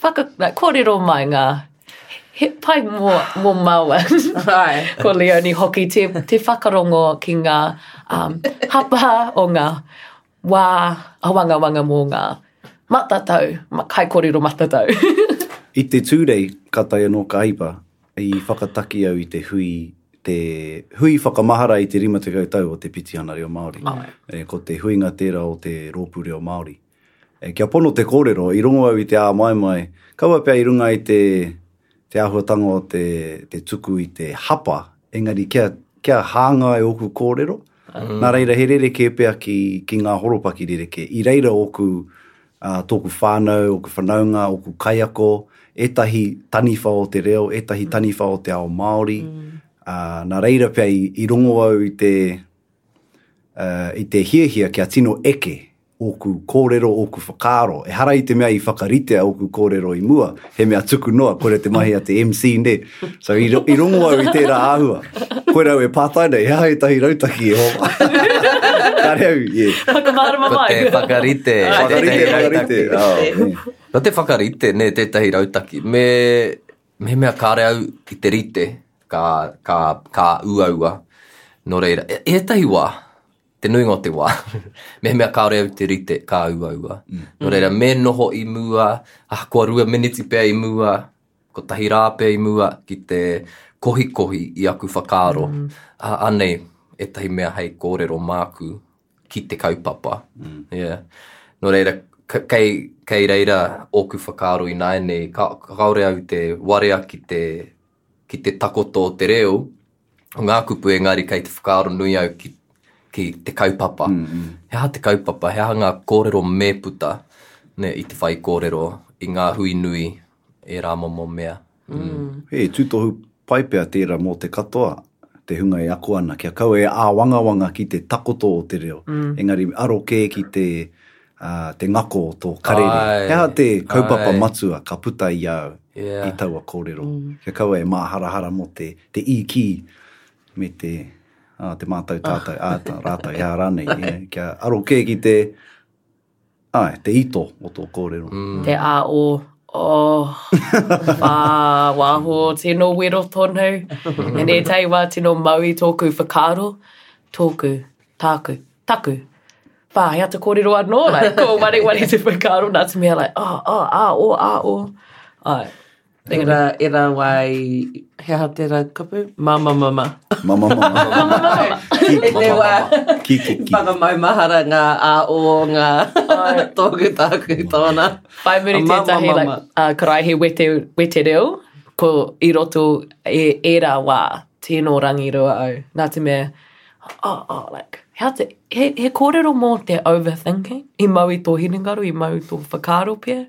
Whaka, like, kōrero mai ngā he pai mō, mō māua. Ai. ko Leonie hoki te, te whakarongo ki ngā um, hapa o ngā wā awangawanga mō ngā matatau, ma, kai kōrero matatau. I te tūrei, ka tae anō ka hipa, i whakataki au i te hui, te hui whakamahara i te 50 tau o te Pitiana Reo Māori. Ai. E, ko te huinga tērā o te Rōpū Reo Māori. Kia pono te kōrero, i rongo au i te āmaimai, kaua pea i runga i te, te āhuatanga o te, te tuku i te hapa, engari kia, kia hāngai ōku kōrero, mm. nā reira he rerekē pea ki, ki ngā horopaki rerekē. I reira ōku, uh, tōku whānau, ōku whanaunga, ōku kaiako, ētahi taniwha o te reo, ētahi mm. taniwha o te ao Māori, mm. uh, nā reira pea i, i rongo au i te, uh, i te hiahia kia tino eke, ōku kōrero, ōku whakaaro. Ehara i te mea i whakaritea ōku kōrero i mua, he mea tuku noa, koira te mahi a te MC, nē. So, i, i rongo au i tērā āhua. Koira au e pātai nei, he aha ētahi rautaki e hoa? Kāre au, yeah. Whakamārama mai. Ko te whakarite. whakarite, whakarite. Oh, yeah. No te whakarite, nē, tētahi rautaki. Me, me mea kāre au i te rite, kā, kā, kā uaua. No reira, e, ētahi wā, te nuinga o te wā, mehemea kāore au te rite, ka uaua. Mm. Nō reira, mm. me noho i mua, ahakoa rua miniti pea i mua, ko tahi rā pea i mua, ki te kohikohi i aku whakaaro. Mm. A, anei, etahi mea hei kōrero māku ki te kaupapa. Mm. Yeah. Nō reira, kei, kei reira ōku whakaaro i nāenei, ka, ka kaore au te warea ki te ki te takoto o te reo, o ngā kupu engari kei te whakaaro nui au ki, ki te kaupapa. Mm. He aha te kaupapa, he aha ngā kōrero me puta ne, i te whai kōrero, i ngā hui nui, ērā momo mea. Mm. He tūtohu pai pea tērā mō te katoa, te hunga e ako ana, kia kaua e āwangawanga ki te takoto o te reo, engari aro kē ki te, uh, te ngako o tō karere. Ai, He aha te kaupapa ai. matua ka puta i a au yeah. i taua kōrero? Mm. Kia kaua e māharahara mō te, te īkī me te, uh, te mātau tātau, ah. āta, rātau, he aha rānei, yeah. kia aro kē ki te, Ae, te ito o tō kōrero. Mm. Te a o, oh, whā, wāho, tino wero tonu. Nē e tei wā tino mau i tōku whakaro, tōku, tāku, taku. Whā, hea te kōrero anō, like, tō wari wari te whakaro, nā te mea, like, oh, oh, a o, a o. Ai. Tērā, ērā wā i, he aha tērā kupu? Māmā mama. Mama mama. Mama mama. E te wā, Ki ki ki. whakamau mahara ngā a o ngā tōku tāku tōna. Whai muri Mama, tētahi, mama. like, uh, karaihe wete, wete reo, ko i roto e, ērā wā, tēnō rangi rua au. Nā te mea, oh, oh, like, hea te, he, he kōrero mō te overthinking, i mau i tō hinengaro, i mau i tō whakaaro pia.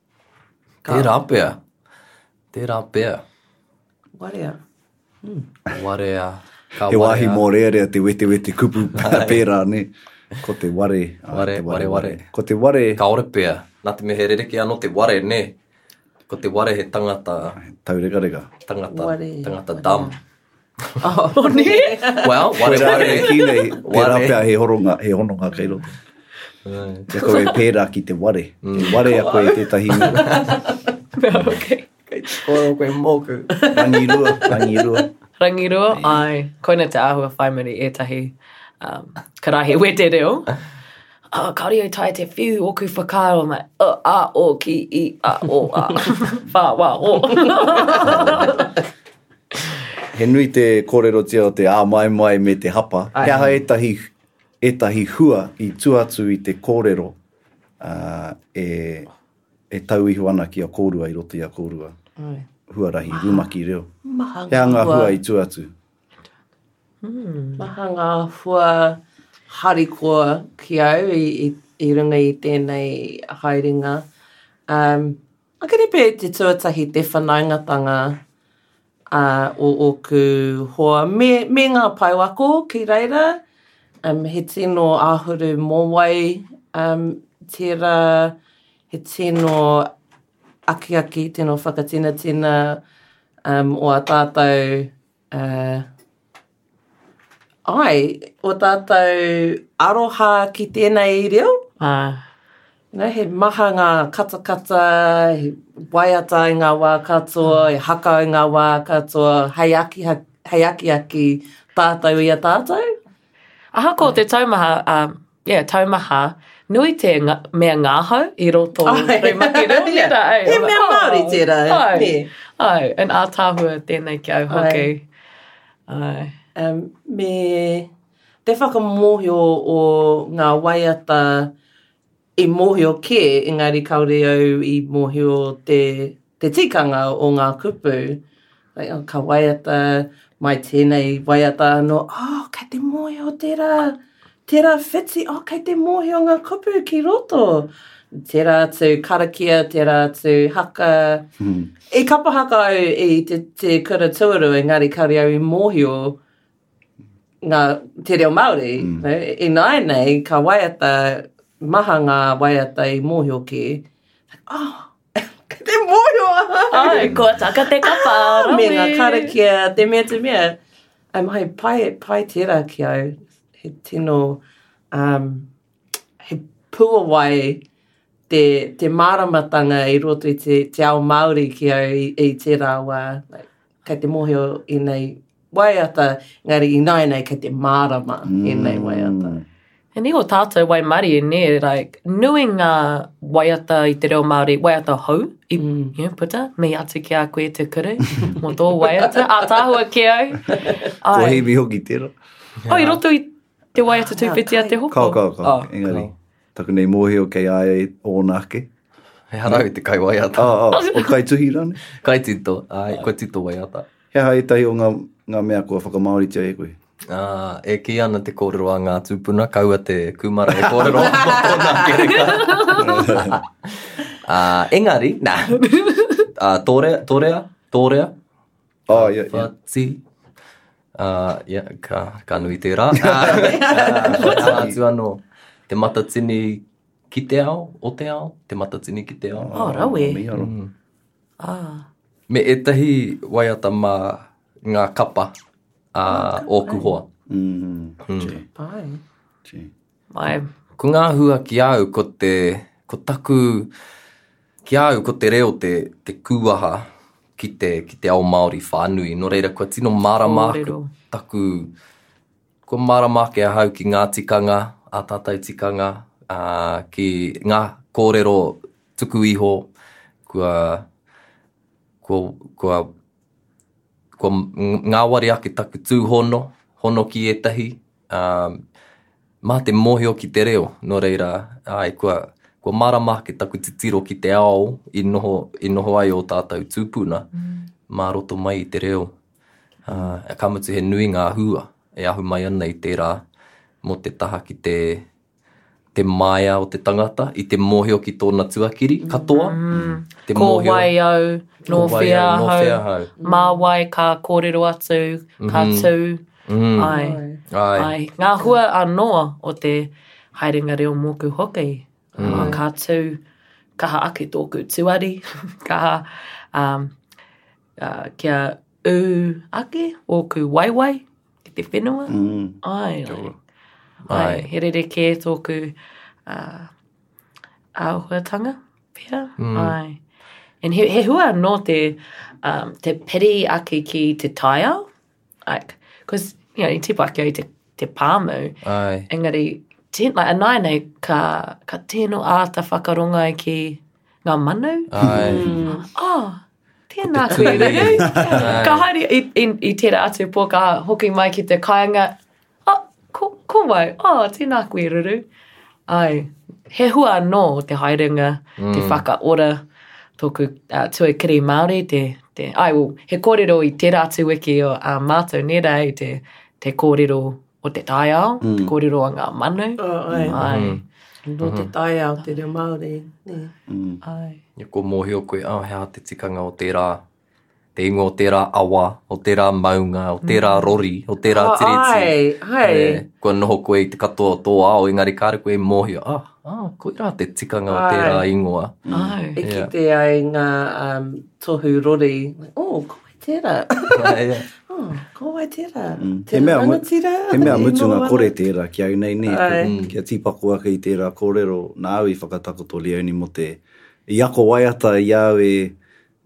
Ka... Tērā pea. Tērā pea. Warea. Mm. Warea. Ka he wāhi mō rea rea te wete wete kupu pērā, ne? Ko te ware. Ah, ware, te ware, ware, ware. Ko te ware. Ka ore pea. Nā te mehe rereke anō te ware, ne? Ko te ware he tangata. Taurekareka. Tangata, ware, tangata ware. dam. Oh, ne? Well, ware ware. Ware e ki nei, ware pia he horonga, he hononga kei roto. Te koe e pērā ki te ware. Mm. Te ware a koe e tētahi mura. okay. Kei te kōrō koe mōku. Rangirua, rangirua. Rangirua, yeah. ai. Koina te āhua whaimari e tahi um, karahi wete reo. Oh, kaori au tae te whiu oku whakaaro mai. Uh, a, o, ki, i, a, o, a. Wha, wa, o. He nui te kōrerotia o te āmaimai me te hapa. He aha ētahi, ētahi hua i tua atu i te kōrero uh, e, e tau iho ana ki a kōrua i roto i a kōrua? Ai. Huarahi, rumaki reo. Maha He aha hua i tua atu? Hmm. Maha ngā hua harikoa ki au i, i, i runga i tēnei haerenga. Um, Makerepe te tuatahi te whanaungatanga o oku hoa me me nga pouako ki reira um he tino ahuru mowai um tera he tino akiaki tino whakatinatina um o a tatou Ai, o tātou aroha ki tēnei reo, he maha ngā katakata, he waiata i ngā wā katoa, he haka i ngā wā katoa, hei akiaki tātou i a tātou. Ahakoa te taumaha, um, yeah, taumaha, nui te nga, mea ngāhau i roto oh, rei maki reo yeah. tera. Ai, he mea oh, Māori tera. Ai, yeah. ai, an ātāhua tēnei ki au hoki. Ai. Um, me te whakamōhio o ngā waiata i mōhio kē, engari kāore au i mōhio te, te tikanga o ngā kupu. Like, oh, ka waiata mai tēnei, waiata anō, oh, kei te mōhio tērā, tērā whiti, oh, kei te mōhio ngā kupu ki roto. Tērā atu karakia, tērā atu haka. Mm. I kapa haka au i te, te kura tuarua, engari kāore au i mōhio ngā te reo Māori, mm. i nāenei ka waiata, maha ngā waiata i mōhio ki, oh, ka te mōhio! Ai, kua taka te kapa, ah, Me ngā karakia, te mea, te mea. Ai, mahi, pai, pai tērā ki au, he tino, um, he puawai, te, te māramatanga i roto i te, te ao Māori ki au i, i tērā wā. Like, Kei te mōhio ēnei waiata, engari ināianei kei te mārama mm. ēnei waiata. And iho tātou waimarie, nē, like, nui ngā waiata i te reo Māori, waiata hou, i, mm. you know, puta, mei atu ki a koe te kuru, mō tō waiata, a tāhua ki au. Ko heimi hoki tērā. Yeah. Oh, i roto i te waiata tūwhiti a te hoko. Kau, kau, kau, oh, engari. Kau. Taku nei mōhio kei a e ōna ake. He hara au te kai waiata. Oh, oh, o kai tuhi rane? kai tito, ai, ah. kua tito waiata. He aha etahi o ngā, ngā mea kua whakamaoritia e koe? Uh, e ki ana te kōrero a ngā tūpuna, kaua te kumara e kōrero o nā kereka. uh, engari, nā, uh, tōrea, tōrea, tōrea, Oh, yeah, yeah. Whati. Uh, yeah, ka, ka nui tērā. Ka atu anō, te matatini ki te ao, o te ao, te matatini ki te ao. Oh, rawe. Oh, miharo. Mm. Ah. Me etahi waiata mā ngā kapa a uh, ōku hoa. Mm. Mm. Gee. Gee. Mai. Ko ngā hua ki a au, ko te, ko taku, ki a au ko te reo te, te kūaha ki te, ki te ao Māori whānui. Nō reira, kua tino mārama aku, taku, kua mārama ake ahau ki ngā tikanga, ā tātou tikanga, ā, ki ngā kōrero tuku iho, kua, kua, kua, kua ngāwari ake taku tūhono, hono ki ētahi, ā, mā te mōhio ki te reo, nō reira, āe, kua, kua mārama ake taku titiro ki te ao i noho, i noho ai ō tātou tūpuna mā roto mai i te reo. Ā, ka mutu he nui ngā hua e ahu mai ana i tērā mō te taha ki te, te maea o te tangata i te mōhio ki tōna tuakiri katoa, te Ko mōhio... wai au, nō Ko wai whea au, nō whea ahau, ahau. mā wai ka kōrero atu, ka tū, Mm. ai, Ai. ai. Ngā hua anō o te haerenga reo mōku hoki, ā, ka tū, kaha ake tōku tuari, kaha, um, uh, kia ū ake ōku waiwai, Ki te whenua? Mm. Ai, ai. Ai, he rere kē tōku uh, āhuatanga, pia? Mm. Ai. And he, he hua nō te, um, te peri ake ki te taiao. Like, because, you know, i tipa ake te, te pāmu. Ai. Engari, ten, like, anai nei, ka, ka tēno āta whakarongai ki ngā manu. Ai. Mm. Oh, Tēnā koe Ruru. ka haere i, i, i tērā atu pō, ka hoki mai ki te kāinga. Oh, ko, ko wai? Oh, tēnā koe Ruru. Ai, he hua anō te haerenga, mm. te whakaora, tōku uh, tue kiri Māori, te, te, ai, well, he kōrero i tērā atu wiki o uh, mātou nērā i te, te kōrero o te taiao, te kōrero a ngā manu. Oh, ai. Ai. Mm. Nō te taiao, te reo Māori. Nē. Mm. Ai. Ia ko mōhio koe, oh, he aha te tikanga o tērā, te ingoa o tērā awa, o tērā maunga, o tērā mm. rori, o tērā oh, tiriti. Ai, ai. Nē, kua noho koe i te katoa o tō ao, engari kāre koe i mōhio, ah, ah, koe rā te tikanga ai. o tērā ingoa. Ai. Yeah. E kite ai ngā um, tohu rori, oh, koe Tērā. oh, ko wai tērā. Mm. Tērā he mea, rangatira. He mea mutunga kore tērā ki au nei, ne, mm. ki a tīpako ake i tērā kōrero nā au i whakatakoto Leoni mo te i ako waiata i au e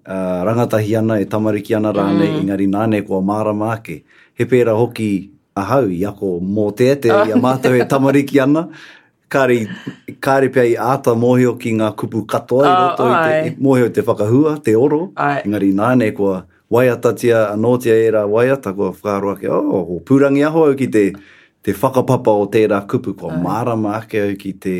uh, rangatahi ana, e tamariki ana rānei, mm. engari nāne kua mārama ake. He pērā hoki ahau i ako mō te ete, oh. i a mātou e tamariki ana, Kāre, kāre pea i āta mōhio ki ngā kupu katoa i roto oh, i te, i mōhio te whakahua, te oro. Ai. Engari nāne kua waiatatia anōtia e rā waiata, kua whakaaro ake, oh, o pūrangi aho au ki te, te whakapapa o tērā kupu, kua Ai. mārama ake au ki te,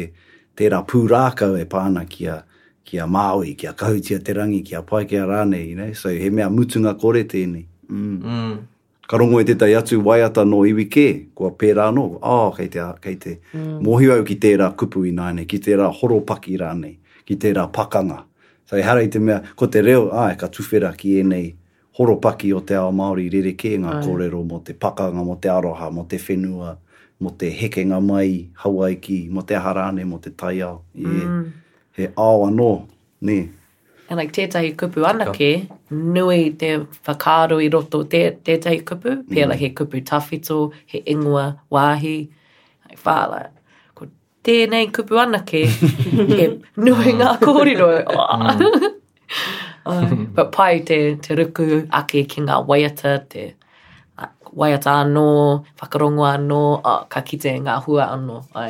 tērā pūrākau e pāna ki a, ki a Māui, ki a Kahutia Te Rangi, ki a Paikea rānei, you know? so he mea mutunga kore tēnei. Mm. Mm. Ka rongo i tētahi atu waiata nō iwi kē, kua pērā anō, oh, kei te, kei te mm. mōhio au ki tērā kupu ināianei, ki tērā horopaki rānei, ki tērā pakanga. So, ehara i te mea, ko te reo, ai, ka tuwhera ki ēnei horopaki o te ao Māori rerekē ngā ai. kōrero mō te pakanga, mō te aroha, mō te whenua, mō te hekenga mai, Hawaiki, mō te aha rānei, mō te taiao. Yeah. Mm. He ao anō, nē. And like tētahi kupu anake, nui te whakaaro i roto te, tētahi kupu, mm. pēla he kupu tawhito, he ingoa, wāhi, like whāla. Ko tēnei kupu anake, he nui ngā kōrero. Mm. Oh. oh. But pai te, te ruku ake ki ngā waiata, te waiata anō, whakarongo anō, oh, ka kite ngā hua anō. Oh.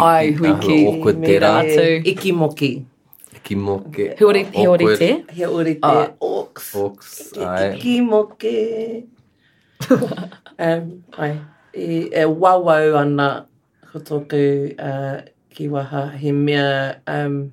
Ai, hui ki. Hui ki. Hui ki. Hui ki. Iki moki. Iki moki. He ore, he ore te. He ore te. Uh, ox. Ox. Ai. Iki moki. um, ai. E, e wawau ana ko tōku uh, ki waha he mea um,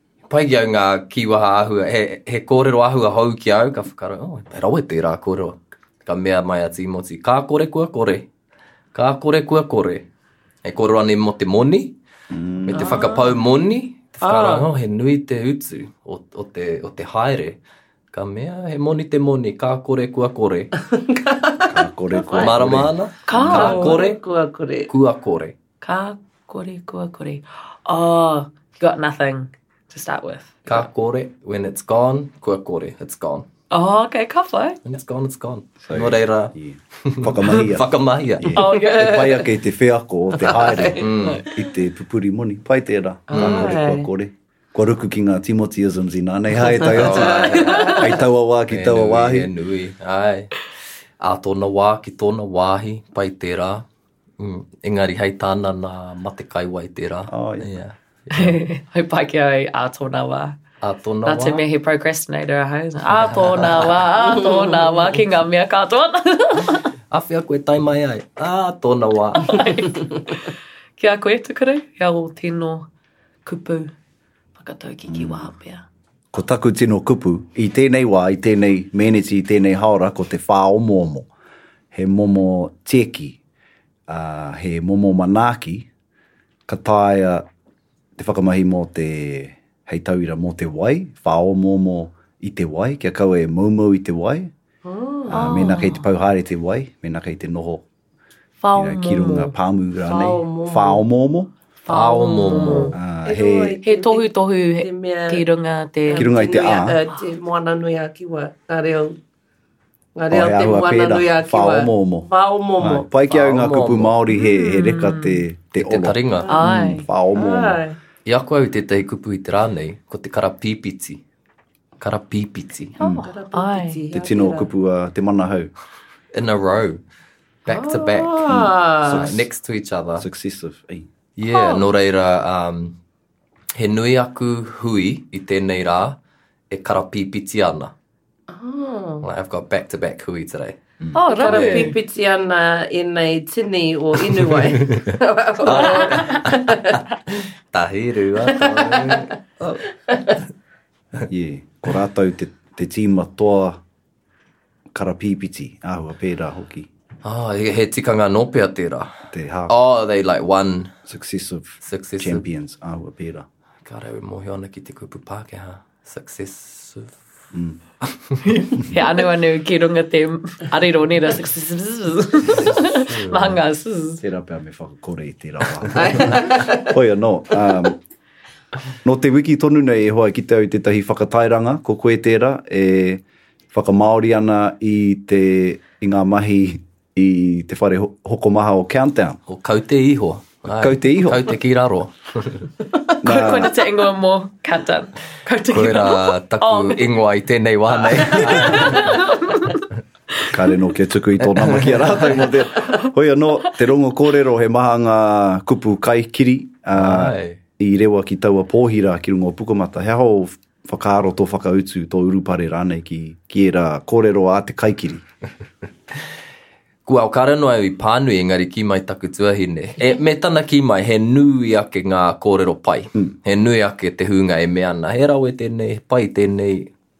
Pai ki au ngā kīwaha āhua, he, he kōrero āhua hou ki au, ka whakaro, oh, he rawe tērā kōrero. Ka mea mai a Tīmoti, kā kore kua kore, kā kore kua kore. He kōrero anei mō te moni, mm. me te whakapau moni, te whakaro, ah. oh, he nui te utu o, o, te, o te haere. Ka mea, he moni te moni, kā kore kua kore. kā kore kua kore. Marama ana, kā, kā kore kua kore. Kua kore. Ka kore kua kore. Oh, you got nothing to start with. Ka kore, when it's gone, kua kore, it's gone. Oh, okay, ka pai. When it's gone, it's gone. So, Nō reira, yeah. Whakamahia. Whakamahia. Yeah. Oh, yeah. E pai ake te wheako o te haere mm. i te pupuri moni. Pai tērā. Ka mm. kore, kua kore. Kua ruku ki ngā Timoteisms i nānei hae tai atu. Oh, Hei taua wā ki taua wāhi. E nui, ai. A tōna wā ki tōna wāhi, pai tērā. Mm, engari hei tāna nā Matekaiwai tērā. Oh, yeah. Yeah. yeah. hei Pākehā ai, ā tōna wā. Ā tōna wā. Nā te mea he procrastinator ahau. Ā tōna wā, ā tōna wā, ki ngā mea katoa. a whea koe tai mai ai, ā tōna wā. Kia koe, Tukurau, kia o tēnō kupu. Whakatauki ki wā pea. Ko taku tino kupu, i tēnei wā, i tēnei mēneti, i tēnei haora, ko te whāomoomo. He momo tieki, ā, he momo manaaki, ka taea te whakamahi mō te, hei tauira, mō te wai, whāomoomo i te wai, kia kaua e moumou i te wai, ā, mēnā kei te pau haere te wai, mēnā kei te noho ki runga pāmu rānei, whāomoomo. Whāomoomo. He tohutohu ki runga te. Ki runga i te a. Te moana nui a Kiwa, ngā reo. Ngā reo te moana nui a Kiwa. Whāomoomo. Whāomoomo. Pai ki au ngā kupu Māori he reka te oro. Te taringa. Whāomoomo. I ako au i tētahi kupu i te rā nei, ko te karapīpiti. Karapīpiti. Oh, Karapīpiti. Te tino o kupu a Te Manahau. In a row. Back to back. Ah. Mm. Next to each other. Successive. Ei. Yeah, oh. nō reira, um, he nui aku hui i tēnei rā e karapīpiti ana. Oh. Like, I've got back to back hui today. Mm. Oh, e rawe. Karapīpiti ana ēnei tini o Inuwai. Tahi rua. Ie, ko rātou te, te tīma toa karapīpiti, āhua pērā hoki. Ah, he, he tikanga nō pea tērā. Te hā. Oh, they like one. Successive, successive. champions, āhua pērā. Ka rau e mōhio ana ki te kupu Pākehā. Successive. Mm. he anu anu ki runga te arero ni ra mahanga tera pe me fa kore i tera wa hoi no um Nō te wiki tonu nei e hoa ki te au tētahi whakatairanga, ko koe tērā e whakamāori ana i te i ngā mahi i te whare hokomaha o Countdown. Ko Kaute iho. Ko Kaute iho. Kaute ki raro. Ko kona te ingoa mō Countdown. Kaute ki raro. Koera taku oh. ingoa i tēnei wā nei. Kare no kia tuku i tō nama ki a rātou mō te... Hoi anō, te rongo kōrero, he maha ngā kupu kaikiri uh, i rewa ki taua pōhira ki rungo pukamata. He aho whakaaro tō whakautu, tō urupare rānei ki, ki era kōrero a te kaikiri? Kua o kare noa i pānui, engari ki mai taku tuahine. E, me tana ki mai, he nui ake ngā kōrero pai. Mm. He nui ake te hūnga e mea ana, he rawe tēnei, he pai tēnei,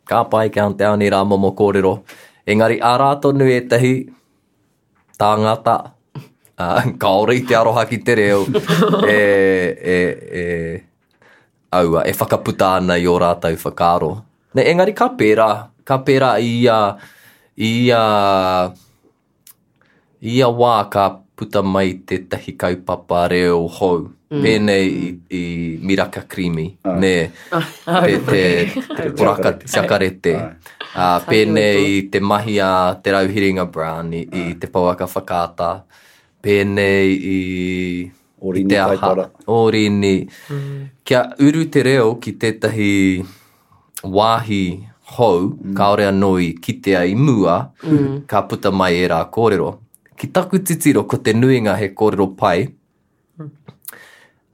Ka pai countdown ērā momo kōrero, engari arā tonu ētahi tāngata, ā, kāore i te aroha ki te reo e, e, e, aua, e whakaputa ana i ō rātou whakaaro. Nei, engari ka pērā, ka pērā i ia, i ia, I ia wā ka puta mai tētahi kaupapa reo hou, pēnei i, i Miraka Creamy, nē, te, te, te poraka tiakarete, ā, pēnei i te mahi a Te Rauhiringa Brown i, i te pouaka whakaata, pēnei i Ki te aha, Orini, kia uru te reo ki tētahi wāhi hou, mm. kāore anō i kitea i mua, mm. ka puta mai ērā kōrero. Ki taku titiro, ko te nuinga he kōrero pai, mm.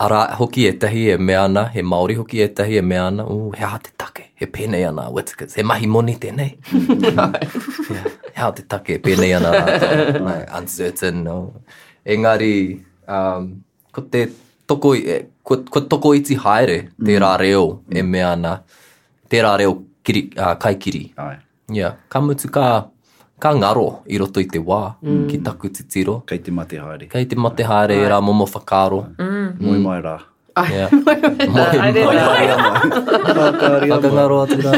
ara hoki etahi e mea ana, he Māori hoki etahi e mea ana, oh, he aha te take, he pēnei ana Whitakers, he mahi moni tēnei. yeah. He aha te take, pēnei ana, uncertain, oh. Engari, ko te toko, kua tokoiti haere tērā mm. reo e mm. mea ana, tērā reo kiri, uh, kaikiri. Ai. Yeah. Ka mutu ka, ka ngaro i roto i te wā mm. ki taku titiro. Kei te mate haere. Kei te mate haere e rā momo whakaaro. Mm. Mm. Moi mai rā. Ai, yeah. moi mai rā. Moi mai rā. Haka ngaro atu rā.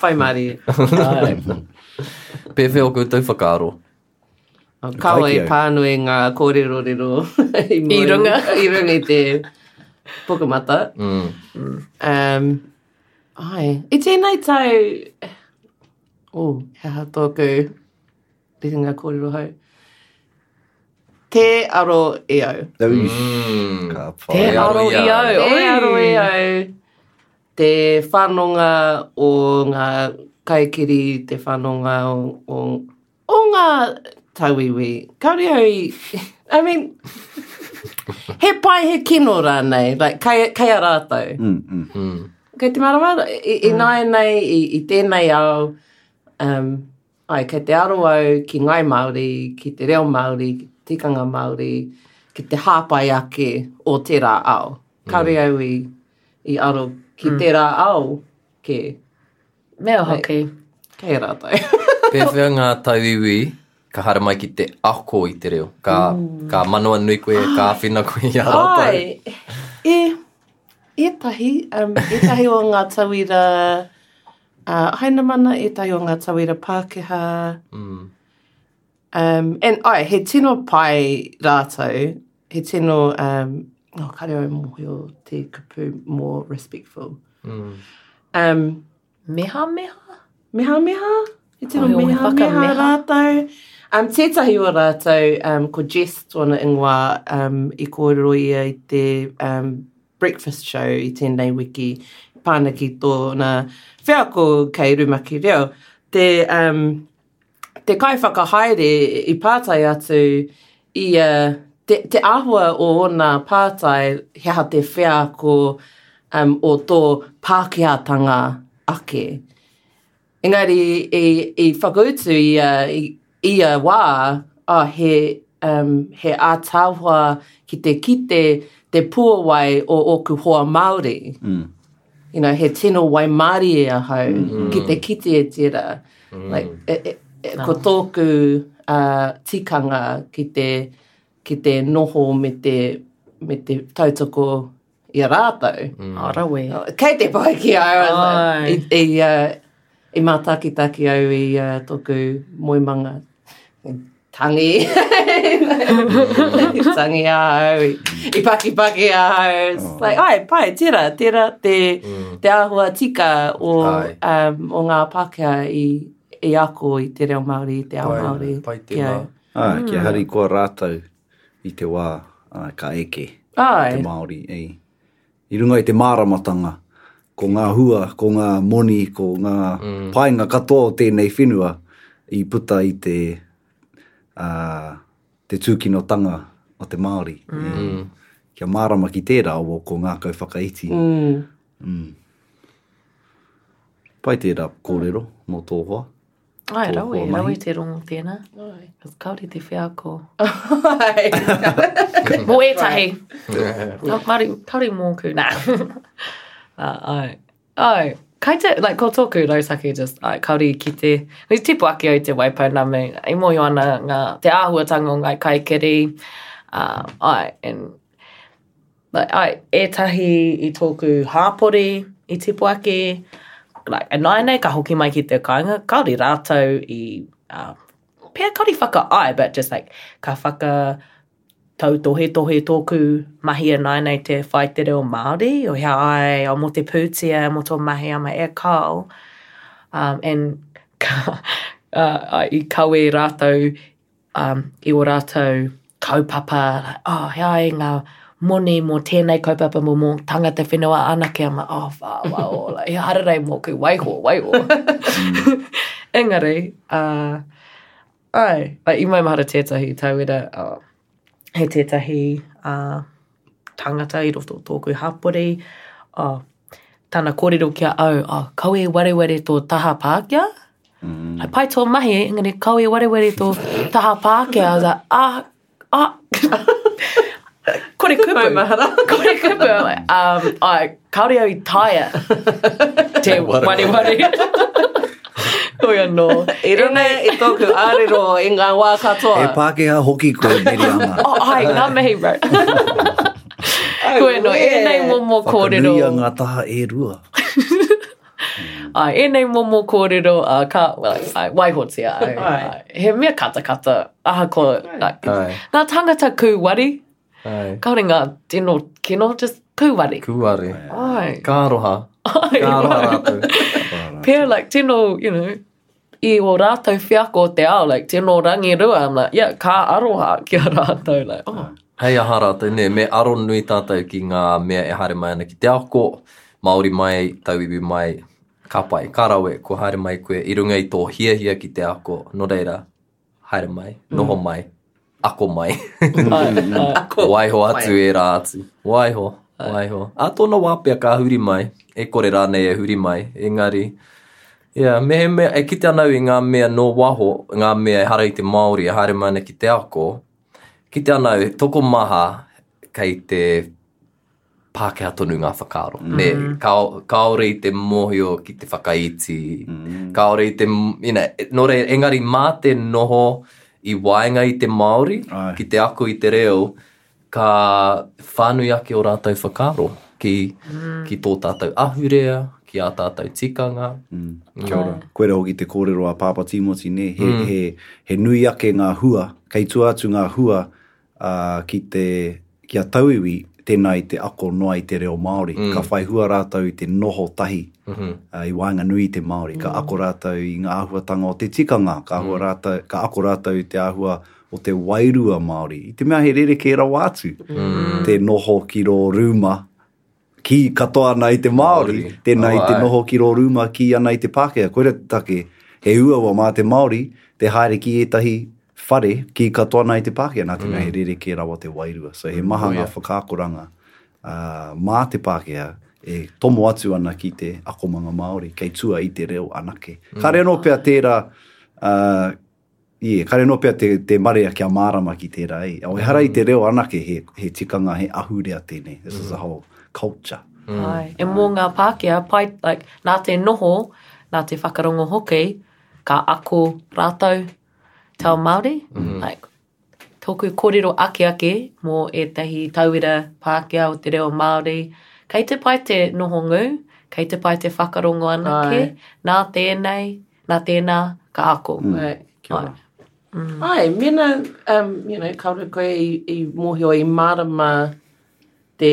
Pai mari. Ai. Pēwheo koutou whakaaro. Kaua e pānui ngā kōrerorero i mua. I runga. I runga i te pukamata. Mm. Um, ai, i tēnei tau, oh, he aha tōku rehinga kōrero hau. Te aro e au. Mm. Ka pai. Te aro e au. Te aro e au. Te whanonga o ngā kaikiri, te whanonga o, o O ngā tauiwi, kāore au i, I mean, he pai, he kino rānei, like, kei, kei a rātou. Mm, mm. Kei te marama, i, i nāianei, i, i tēnei ao, um, ai, kei te aro au ki Ngāi Māori, ki te reo Māori, ki te tikanga Māori, ki te hāpai ake o tērā ao. Kāore au i, i aro ki tērā ao, kē. Mea hoki. Kei rātou. Pēwhea ngā tauiwi ka haere mai ki te ako i te reo? Ka, ka manawa nui koe, ka awhina koe i a rātou? Ai, e, ētahi, um, ētahi o ngā tauira uh, Hainamana, ētahi o ngā tauira Pākehā, mm. Um, and ai, he tino pai rātou, he tino, um, oh, kare au mōhio te kupu more respectful. Mm. Um, meha meha? Meha meha? He tino oh, meha meha, meha rātou. Um, tētahi o rātou, um, ko Jess tōna ingoa, um, i kōrero ia i te um, breakfast show i tēnei wiki, pāna ki tōna wheako kei Rumaki Reo. Te, um, te kaiwhakahaere i pātai atu ia te, te āhua o ōna pātai, he aha te wheako um, o tō Pākehātanga ake. Engari i, i whakautu ia, i, ia wā, oh, he, um, he ātaahua ki te kite te puawai o ōku hoa Māori. Mm. you know, he tino waimarie e ahau mm. ki te kite e tērā. Mm. Like, e, e, e, ko ah. tōku uh, tikanga ki te, ki te noho me te, me te tautoko i a rātou. Mm. Oh, rawe. Kei te pai ki au. I, i, uh, I mātakitaki au i uh, toku moemanga. Tangi. Tangi a au. I pakipaki a au. It's oh. like, ai, pai, tera, tera te, mm. te ahua tika o, um, o ngā Pākehā i, i ako i te reo Māori, i te ao Māori. Pai, pai tēnā. Ah, mm. kia hari kua rātou i te wā uh, ka eke ai. te Māori. Ei. I runga i te māramatanga, ko ngā hua, ko ngā moni, ko ngā painga katoa o tēnei whenua i puta i te, uh, te tūkinotanga o te Māori. Mm. Kia mārama ki tērā, o, ko ngākau whakaiti. Mm. Pai tērā kōrero mō tō hoa. Ai, rawe, rawe te rongo tēnā. Ai. Kāore te wheako. Ai. mō e tahi. Kāore, kāore mōku. Nā. uh, ai. Ai. Kai te, like, ko tōku rautaki just, ai, kāore ki te, i tipu ake au te waipau nā me, i mōhio ana ngā, te āhuatanga o ngai kaikerī, uh, ai, and Like, ai, ētahi i tōku hāpori i tipu ake, like, ināianei ka hoki mai ki te kāinga, kāore rātou i, uh, pea kāore whakaāe, but just like, ka whaka tautohetohe tōku mahi ināianei te whai te reo Māori, o hea ai, o mō te pūtea, mō tō mahi ama e kāo, um, and ka, uh, i kawe rātou um, i o rātou kaupapa, oh, he ai ngā moni mō tēnei kaupapa mō, mō tangata whenua anake ama, oh, wā, wā, o, like, he hararei mō kui, waiho, waiho. Mm. Engari, uh, ai, like, i mai mahara tētahi tauira, oh, he tētahi, uh, tangata i roto o tōku hapori, ā, tana kōrero ki a au, ā, kau e wareware tō taha Pākehā, mm. I pai tō mahi, engari kau e wareware tō taha Pākehā, I was like, ah, ah, kore kupu. Kore kupu. Um, I, Kāore au i taea te wareware. Hoi anō. E runga e tōku ārero i ngā wā katoa. E Pākehā hoki koe, Meriana. oh, ai, ngā mihi, bro. Koe no, e nei momo kōrero. Whakanuia ngā taha e rua. ai, e nei momo kōrero, uh, ka, well, ai, waihotia. Ai, ai. He mea kata kata, aha ko, ai. Ai. ngā tangata kūwari, Ai. Kaore ngā tino kino, just kūware. Kūware. Ai. Ka aroha. Ai, Ka aroha wai. rātou. Pea, like, tino, you know, i o rātou wheako o te ao, like, tino rangirua ana. Yeah, ka aroha ki a rātou, like, oh. Hei aha rātou, nē, me aro nui tātou ki ngā mea e haere mai ana ki te ako, Māori mai, tauiwi mai, ka pai, ka rawe, kua haere mai koe i runga i tō hiahia ki te ako, nō reira, Haere mai, noho mai, ako mai. ako. Waiho atu e rā atu. Waiho, waiho. A tōna wā pia ka huri mai, e kore rānei e huri mai, engari... Yeah, me he mea, e kite anau i ngā mea nō waho, ngā mea e hara i te Māori, e haere mai ana ki te ako, kite anau, tokomaha kei te Pākehā tonu ngā whakaaro. Mm. Me, ka, kāore i te mōhio ki te whakaiti, mm. kāore i te, you know, nō re, engari mā te noho i waenga i te Māori, Ai. ki te ako i te reo, ka whānui ake o rātou whakaaro ki, mm. ki tō tātou ahurea, ki ā tātou tikanga. Mm. mm. Kia ora. Koe reo ki te kōrero a Pāpa Tīmoti, ne? He, mm. he, he nui ake ngā hua, kei tua atu ngā hua, ā, ki te, ki a tauiwi, tēnā i te ako noa i te reo Māori, ka whai hua rātou i te noho tahi i waenganui i te Māori, ka ako rātou i ngā āhuatanga o te tikanga, ka āhua rātou, ka ako rātou i te āhua o te wairua Māori, i te mea he rerekē rawa atu te noho ki rō rūma Kī katoa ana i te Māori, tēnā i te noho ki rō rūma kī ana i te Pākehā. Koira te take, he uaua mā te Māori te haere ki ētahi whare kī katoa ana i te Pākehā, nā te mea he rerekē rawa te wairua. So he maha ngā whakaakoranga mā te Pākehā e tomo atu ana ki te akomanga Māori, kei tua i te reo anake. Kāre anō pea tērā Ie, kare noa pea te marea kia mārama ki tērā, e. Ehara i te reo anake he tikanga, he ahurea tēnei. This is a whole culture. Aye, e mō ngā Pākehā, pai, like, nā te noho, nā te whakarongo hoki, ka ako rātou te ao Māori, like, Tōku kōrero akiaki mō ētahi tauira Pākehā o te reo Māori, kei te pai te nohongū, kei te pai te whakarongo anake, nā tēnei, nā tēnā, ka ako. Kia ora. Āe, mēnā, you know, kāore koe i mōhio, i mārama te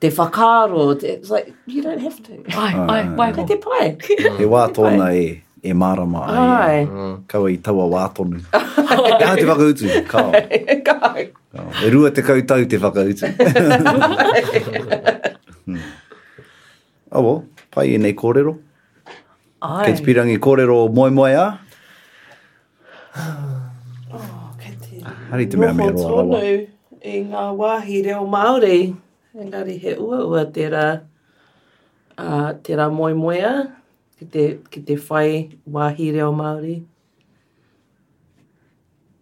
te whakaaro, te, it's like, you don't have to. Ai, ai, ai. Ah. Kei te pai. He wā tōna e, e mārama ai. Ai. e. Kaua i taua wā tonu. He aha te whakautu? Kao. Kao. E rua te kautau te whakautu. Hmm. Awo, pai e nei kōrero. Ai. Kei te pirangi kōrero moemoeā. Hari te mea me roa rawa. i ngā wāhi reo Māori, engari he uaua tērā, uh, tērā moemoea ki te, ki te whai wāhi reo Māori.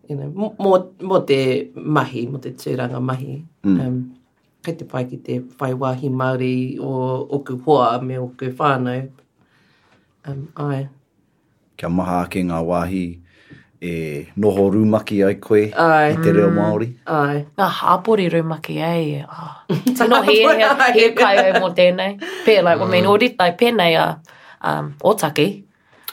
You know, mō, mō te mahi, mō te tūranga mahi. Mm. Um, kei te pai ki te whai wāhi Māori o oku hoa me oku whānau. Um, ai. Kia maha ake ngā wāhi e noho rumaki ai koe Ai. i te reo Māori. Ai. Ngā hāpori rumaki, ei. Oh. Tino he, he, he kai au mō tēnei. Pē, like, mm. I mean, oritai, mm. pēnei a um, Otaki.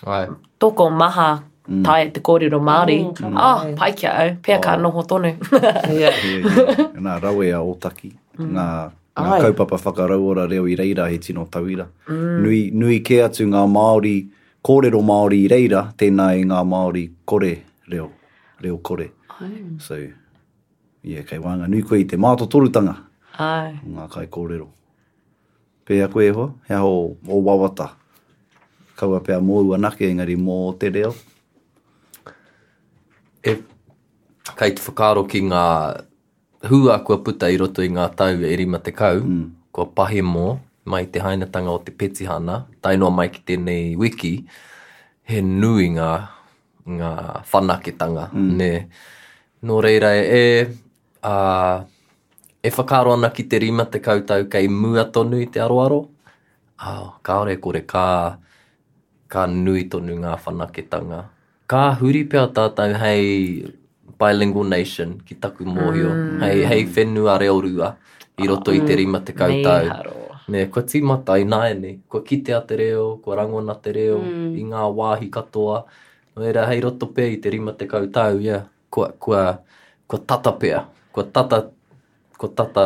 Ai. Toko maha mm. tai te kōrero Māori. Mm. Oh, pai ki au. Pēa oh. ka noho tonu. yeah. yeah, yeah. Nā rawe a Otaki. Mm. Nā Ngā Ai. kaupapa whakarauora reo i reira he tino tauira. Mm. Nui, nui kē atu ngā Māori, kōrero Māori i reira, tēnā i ngā Māori kore reo, reo kore. Ai. So, yeah, kei waenganui koe i te mātotorutanga Ai. o ngā kaikōrero. Pēhea koe e hoa? He aha o, o wawata? Kaua pea mōu anake, engari mō te reo? E, kai te whakaaro ki ngā Hua kua puta i roto i ngā tau e rima tekau, kua pahemo mai te hainatanga o te petihana, tae noa mai ki tēnei wiki, he nui ngā, ngā whanaketanga, nē. Nō reira e, ā, e whakaaro ana ki te rima tekau tau kei mua tonu i te aroaro, ā, kāore e kore, ka, ka nui tonu ngā whanaketanga. Ka huri pea tātou hei bilingual nation ki taku mōhio, mm. hei, hei whenua reo rua i roto i te mm. rima te kautau. Meharo. Me kua tīmata i nāianei, kua kitea te reo, kua rangona te reo mm. i ngā wāhi katoa. No era hei roto pē i te rima te kautau, yeah, kua, kua, kua tata pea, kua tata, kua tata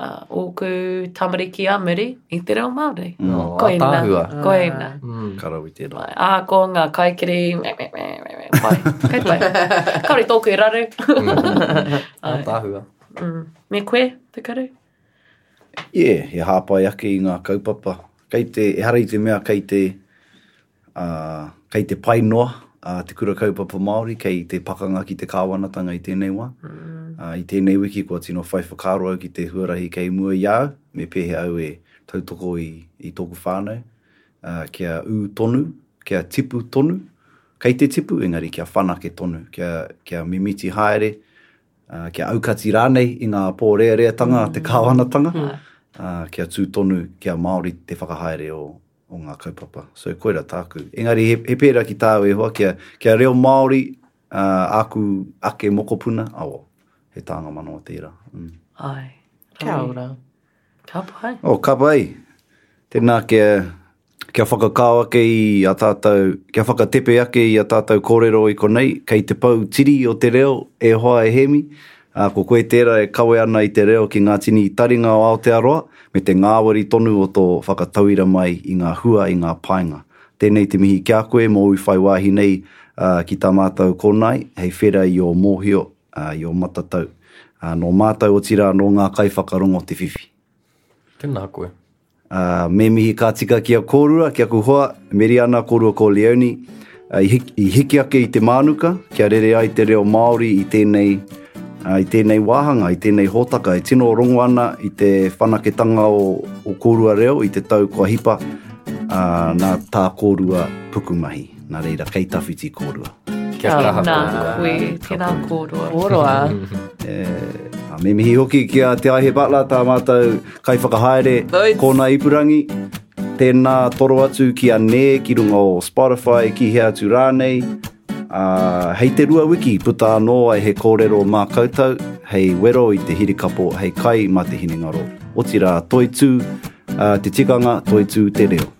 a ōku tamariki a muri i te reo Māori. Mm. Oh, koina, ātahua. Koina. Ah. Mm. Ka rawi tēnā. Pai. Ā, ko ngā kaikiri, me, me, me, me, me, pai. Kai pai. Kāore tōku e raru. Mm. ātahua. Mm. Me koe, te karu? Yeah, he hāpai ake i ngā kaupapa. Kei te, ehara i te mea, kei te, Ā, kei te pai noa a Te Kura Kaupapa Māori, kei te pakanga ki te kāwanatanga i tēnei wā. Ā, i tēnei wiki kua tino whai whakaaro au ki te huarahi kei mua i a au, me pēhea au e tautoko i, i tōku whānau, ā, kia ū tonu, kia tipu tonu, kei te tipu, engari kia whanake tonu, kia, kia mimiti haere, ā, kia aukati rānei i ngā pōreareatanga a te kāwanatanga, ā, kia tū tonu, kia Māori te whakahaere o, o ngā kaupapa. So koira tāku. Engari he, he pērā ki tāu e hoa, kia, kia reo Māori uh, aku ake mokopuna, awa, he tānga manawa tērā. Mm. Ai. Kia ora. Ka pai. O, oh, ka pai. Tēnā kia, kia whakakao ake i a tātou, kia whakatepe ake i a tātou kōrero i konei, kei te pau tiri o te reo e hoa e hemi, Ā, ko koe tērā e kawe ana i te reo ki ngā tini taringa o Aotearoa, me te ngāwari tonu o tō whakatauira mai i ngā hua, i ngā painga. Tēnei te mihi ki a koe mō ū whai wāhi nei ki tā mātou kōnae, hei whera i ō mōhio, i ō matatau. Nō mātou, otirā, nō ngā kaiwhakarongo te whiwhi. Tēnā koe. Ā, me mihi ka tika ki a kōrua, ki aku hoa, Meriana kōrua ko Leonie, ā, i, hik, i hiki ake i te mānuka, kia rere ai te reo Māori i tēnei, ā, i tēnei wāhanga, i tēnei hōtaka, e tino rongo ana i te whanaketanga o, o kōrua reo i te tau kua hipa, ā, nā tā kōrua pukumahi. Nā reira, kei tawhiti kōrua. Kia kaha Nā, kōrua. koe, tēnā kōrua. Kōrua. E, a me mihi hoki ki a Te Aihe Butler, tā mātou kai whakahaere, Oi. kōna ipurangi. Tēnā toro atu ki a Nē, ki runga o Spotify, ki hea atu rānei. A, hei te rua wiki, puta anō ai he kōrero mā koutou, hei wero i te hirikapo, hei kai mā te hinengaro. Otirā, toitū, te tikanga, te reo.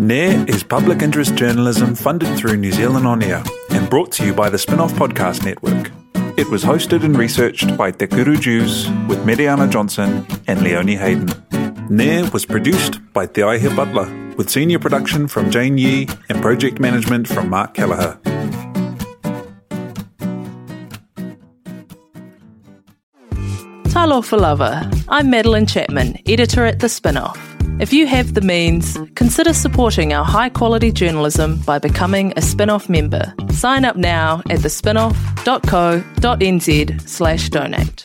Nair is public interest journalism funded through New Zealand On Air and brought to you by the Spinoff Podcast Network. It was hosted and researched by Tekuru Jews with Mediana Johnson and Leonie Hayden. Nair was produced by Theaihe Butler with senior production from Jane Yee and project management from Mark Kelleher. Talo for Lover. I'm Madeline Chapman, editor at The Spinoff. If you have the means, consider supporting our high quality journalism by becoming a Spinoff member. Sign up now at thespinoff.co.nz slash donate.